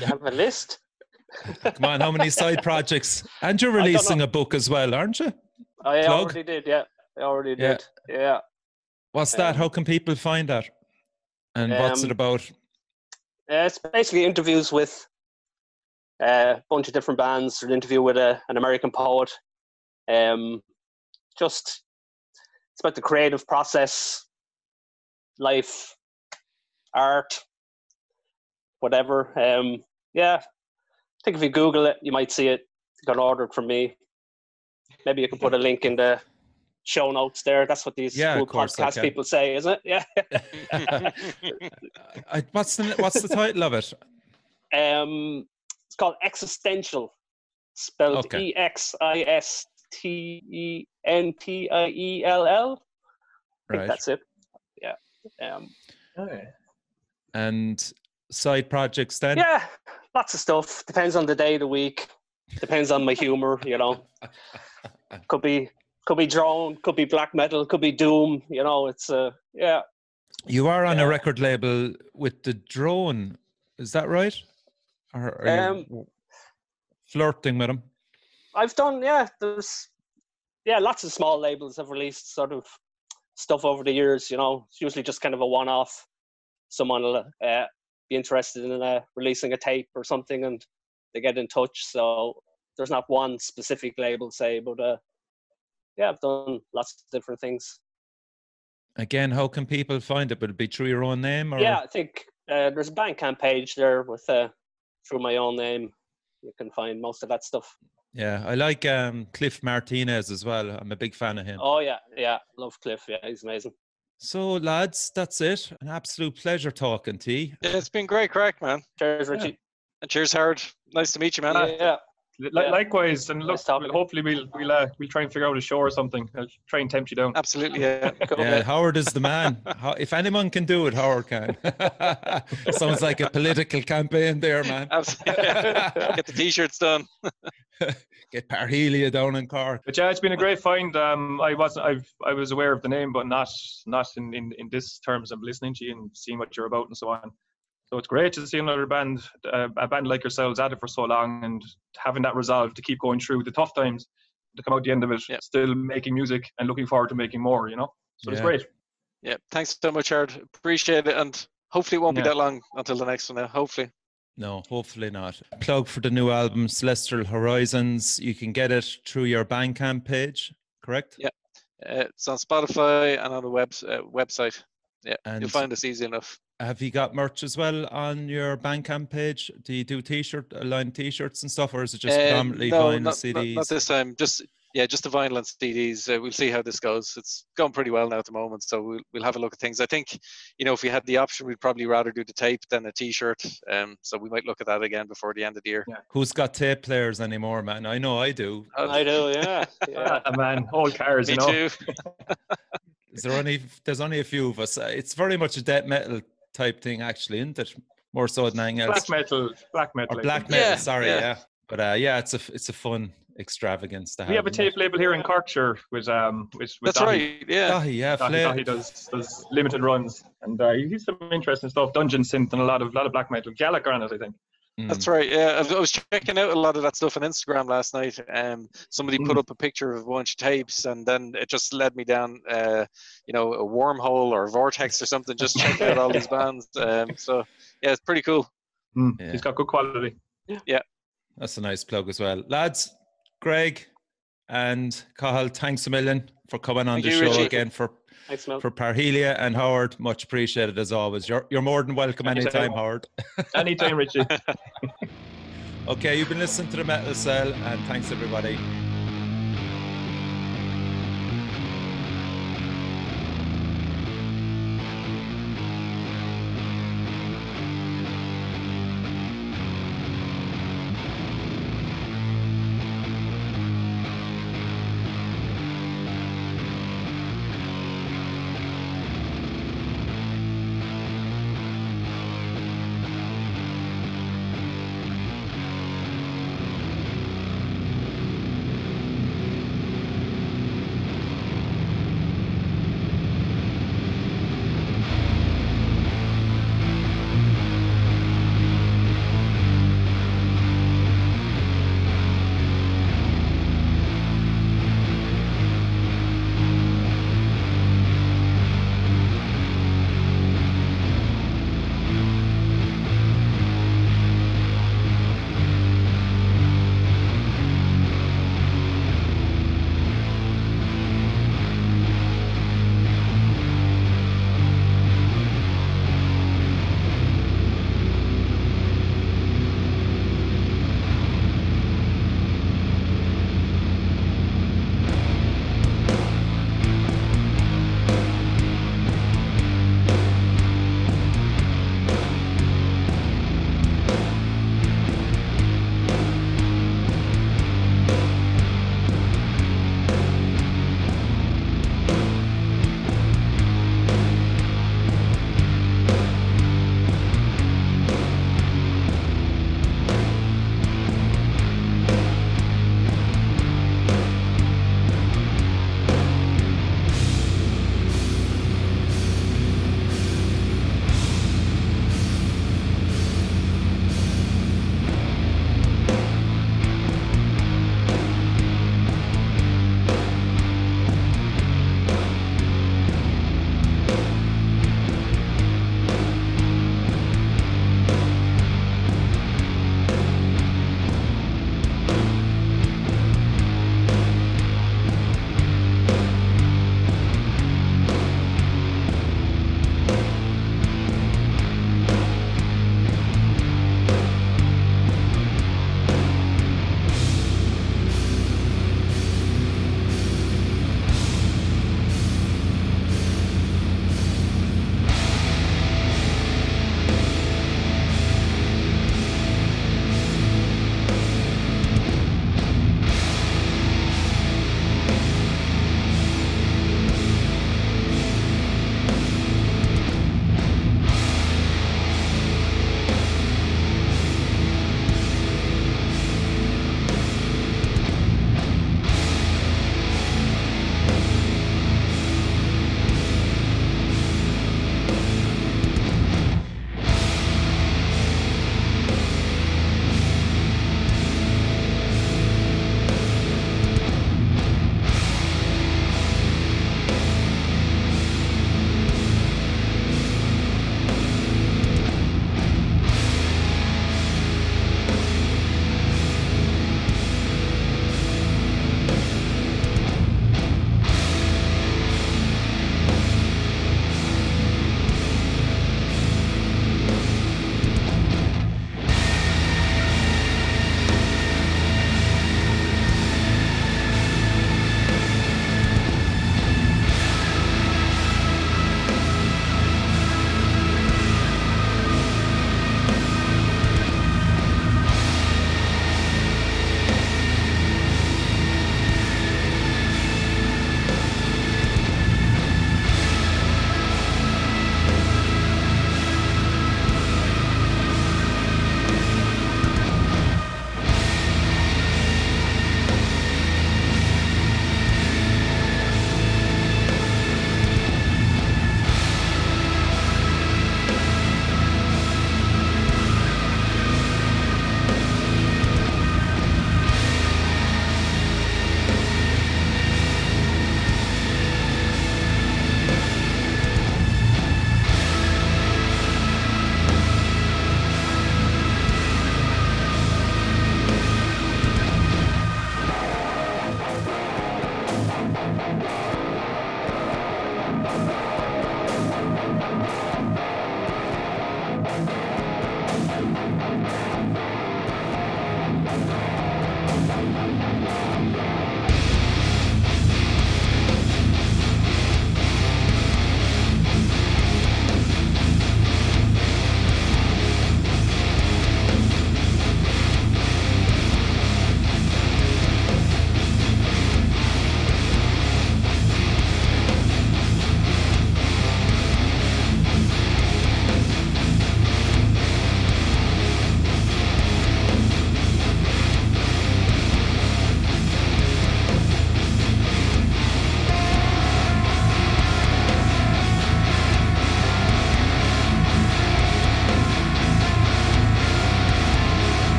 D: You have a list?
A: Come on, how many side projects? And you're releasing a book as well, aren't you?
D: I
A: Plug?
D: already did, yeah. I already did. Yeah.
A: What's that?
D: Um,
A: How can people find that? And what's it
D: um,
A: about?
D: Uh, it's basically interviews with uh, a bunch of different bands, an interview with a, an American poet. Um, just, it's about the creative process, life, art, whatever. Um, yeah, I think if you Google it, you might see it. It got ordered from me. Maybe you can put a link in the show notes there. That's what these
A: Yeah,
D: cool
A: course
D: podcast
A: can.
D: people say, isn't it? Yeah.
A: I, what's the what's the title of it?
D: Um, it's called Existential, spelled
A: Okay.
D: E X I S T E N T I E L L. I think
A: Right.
D: that's it. Yeah. Um,
A: And side projects then?
D: yeah, lots of stuff. Depends on the day of the week. Depends on my humor, you know. Could be could be drone, could be black metal, could be doom. You know, it's uh yeah.
A: You are on
D: Yeah.
A: a record label with the drone, is that right? Or are you
D: Um,
A: w- flirting with him?
D: I've done yeah. There's yeah, lots of small labels have released sort of stuff over the years. You know, it's usually just kind of a one-off. Someone will uh, be interested in uh, releasing a tape or something, and they get in touch. So there's not one specific label, say, but uh, yeah, I've done lots of different things.
A: Again, how can people find it? Would it be through your own name? Or?
D: Yeah, I think uh, there's a Bandcamp page there with uh, through my own name. You can find most of that stuff.
A: Yeah, I like um, Cliff Martinez as well. I'm a big fan of him.
D: Oh yeah, yeah, love Cliff. Yeah, he's amazing.
A: So, lads, that's it. An absolute pleasure talking to you.
B: yeah, it's been great crack, man.
D: Cheers, Richie.
B: And cheers, Howard. Nice to meet you, man.
D: Yeah,
C: Li-
D: Yeah.
C: Likewise, and look,
D: Nice
C: hopefully we'll we'll uh, we'll try and figure out a show or something. I'll try and tempt you down.
B: Absolutely, yeah.
A: Yeah, Howard is the man. How, if anyone can do it, Howard can. Sounds like a political campaign there, man.
B: Absolutely. Get the t-shirts done.
A: Get Parhelia down in Cork.
C: But yeah, it's been a great find. Um, I wasn't, I've, I was aware of the name, but not, not in, in, in this terms of listening to you and seeing what you're about and so on. So it's great to see another band, uh, a band like yourselves, at it for so long and having that resolve to keep going through the tough times, to come out the end of it,
B: Yeah.
C: still making music and looking forward to making more. You know, so it's great.
B: Yeah, thanks so much, Hard. Appreciate it, and hopefully it won't
C: Yeah.
B: be that long until the next one. Now, hopefully.
A: No, hopefully not. Plug for the new album, Celestial Horizons. You can get it through your Bandcamp page, correct?
B: Yeah. Uh, it's on Spotify and on the web uh, website. Yeah,
A: And
B: you'll find us easy enough.
A: have you got merch as well on your Bandcamp page? Do you do t-shirt, line t-shirts and stuff, or is it just
B: Um,
A: predominantly
B: no,
A: vinyl
B: not,
A: CDs?
B: Not, not this time. Just yeah, just the vinyl and CDs. Uh, we'll see how this goes. It's going pretty well now at the moment, so we'll we'll have a look at things. I think, you know, if we had the option, we'd probably rather do the tape than a T-shirt. Um, so we might look at that again before the end of the year.
A: Who's got tape players anymore, man? I know I do.
D: I do, yeah. yeah.
C: Ah, man, old cars,
B: Me
C: you know.
B: too.
A: Is there only there's only a few of us. Uh, It's very much a death metal type thing, actually, isn't it? More so than anything else.
C: Black metal, black metal.
A: or black metal.
B: Yeah,
A: sorry,
B: yeah.
A: yeah. But uh, yeah, it's a f- it's a fun extravagance to have.
C: We have a
A: isn't it?
C: tape label here in Corkshire with um with, with
B: That's
C: Dahi.
B: right. Yeah.
A: Dahi, yeah,
C: Dahi, Dahi does does limited runs, and uh, he's some interesting stuff. Dungeon synth and a lot of lot of black metal. Gallagher on it, I think.
A: Mm.
B: That's right. Yeah, I was- checking out a lot of that stuff on Instagram last night. Um, somebody put
C: Mm.
B: up a picture of a bunch of tapes, and then it just led me down, uh, you know, a wormhole or a vortex or something. Just checking out all these bands. Um, so yeah, it's pretty cool.
C: Mm,
A: Yeah.
C: He's got good quality.
A: That's a nice plug as well. Lads, Greg and Cathal, thanks a million for coming on
B: Thank
A: the show
B: Richie.
A: again for,
D: Thanks,
A: for Parhelia and Howard. Much appreciated as always. You're, you're more than welcome
C: Anytime.
A: anytime, Howard.
C: Anytime, Richie.
A: Okay, you've been listening to the Metal Cell, and thanks everybody.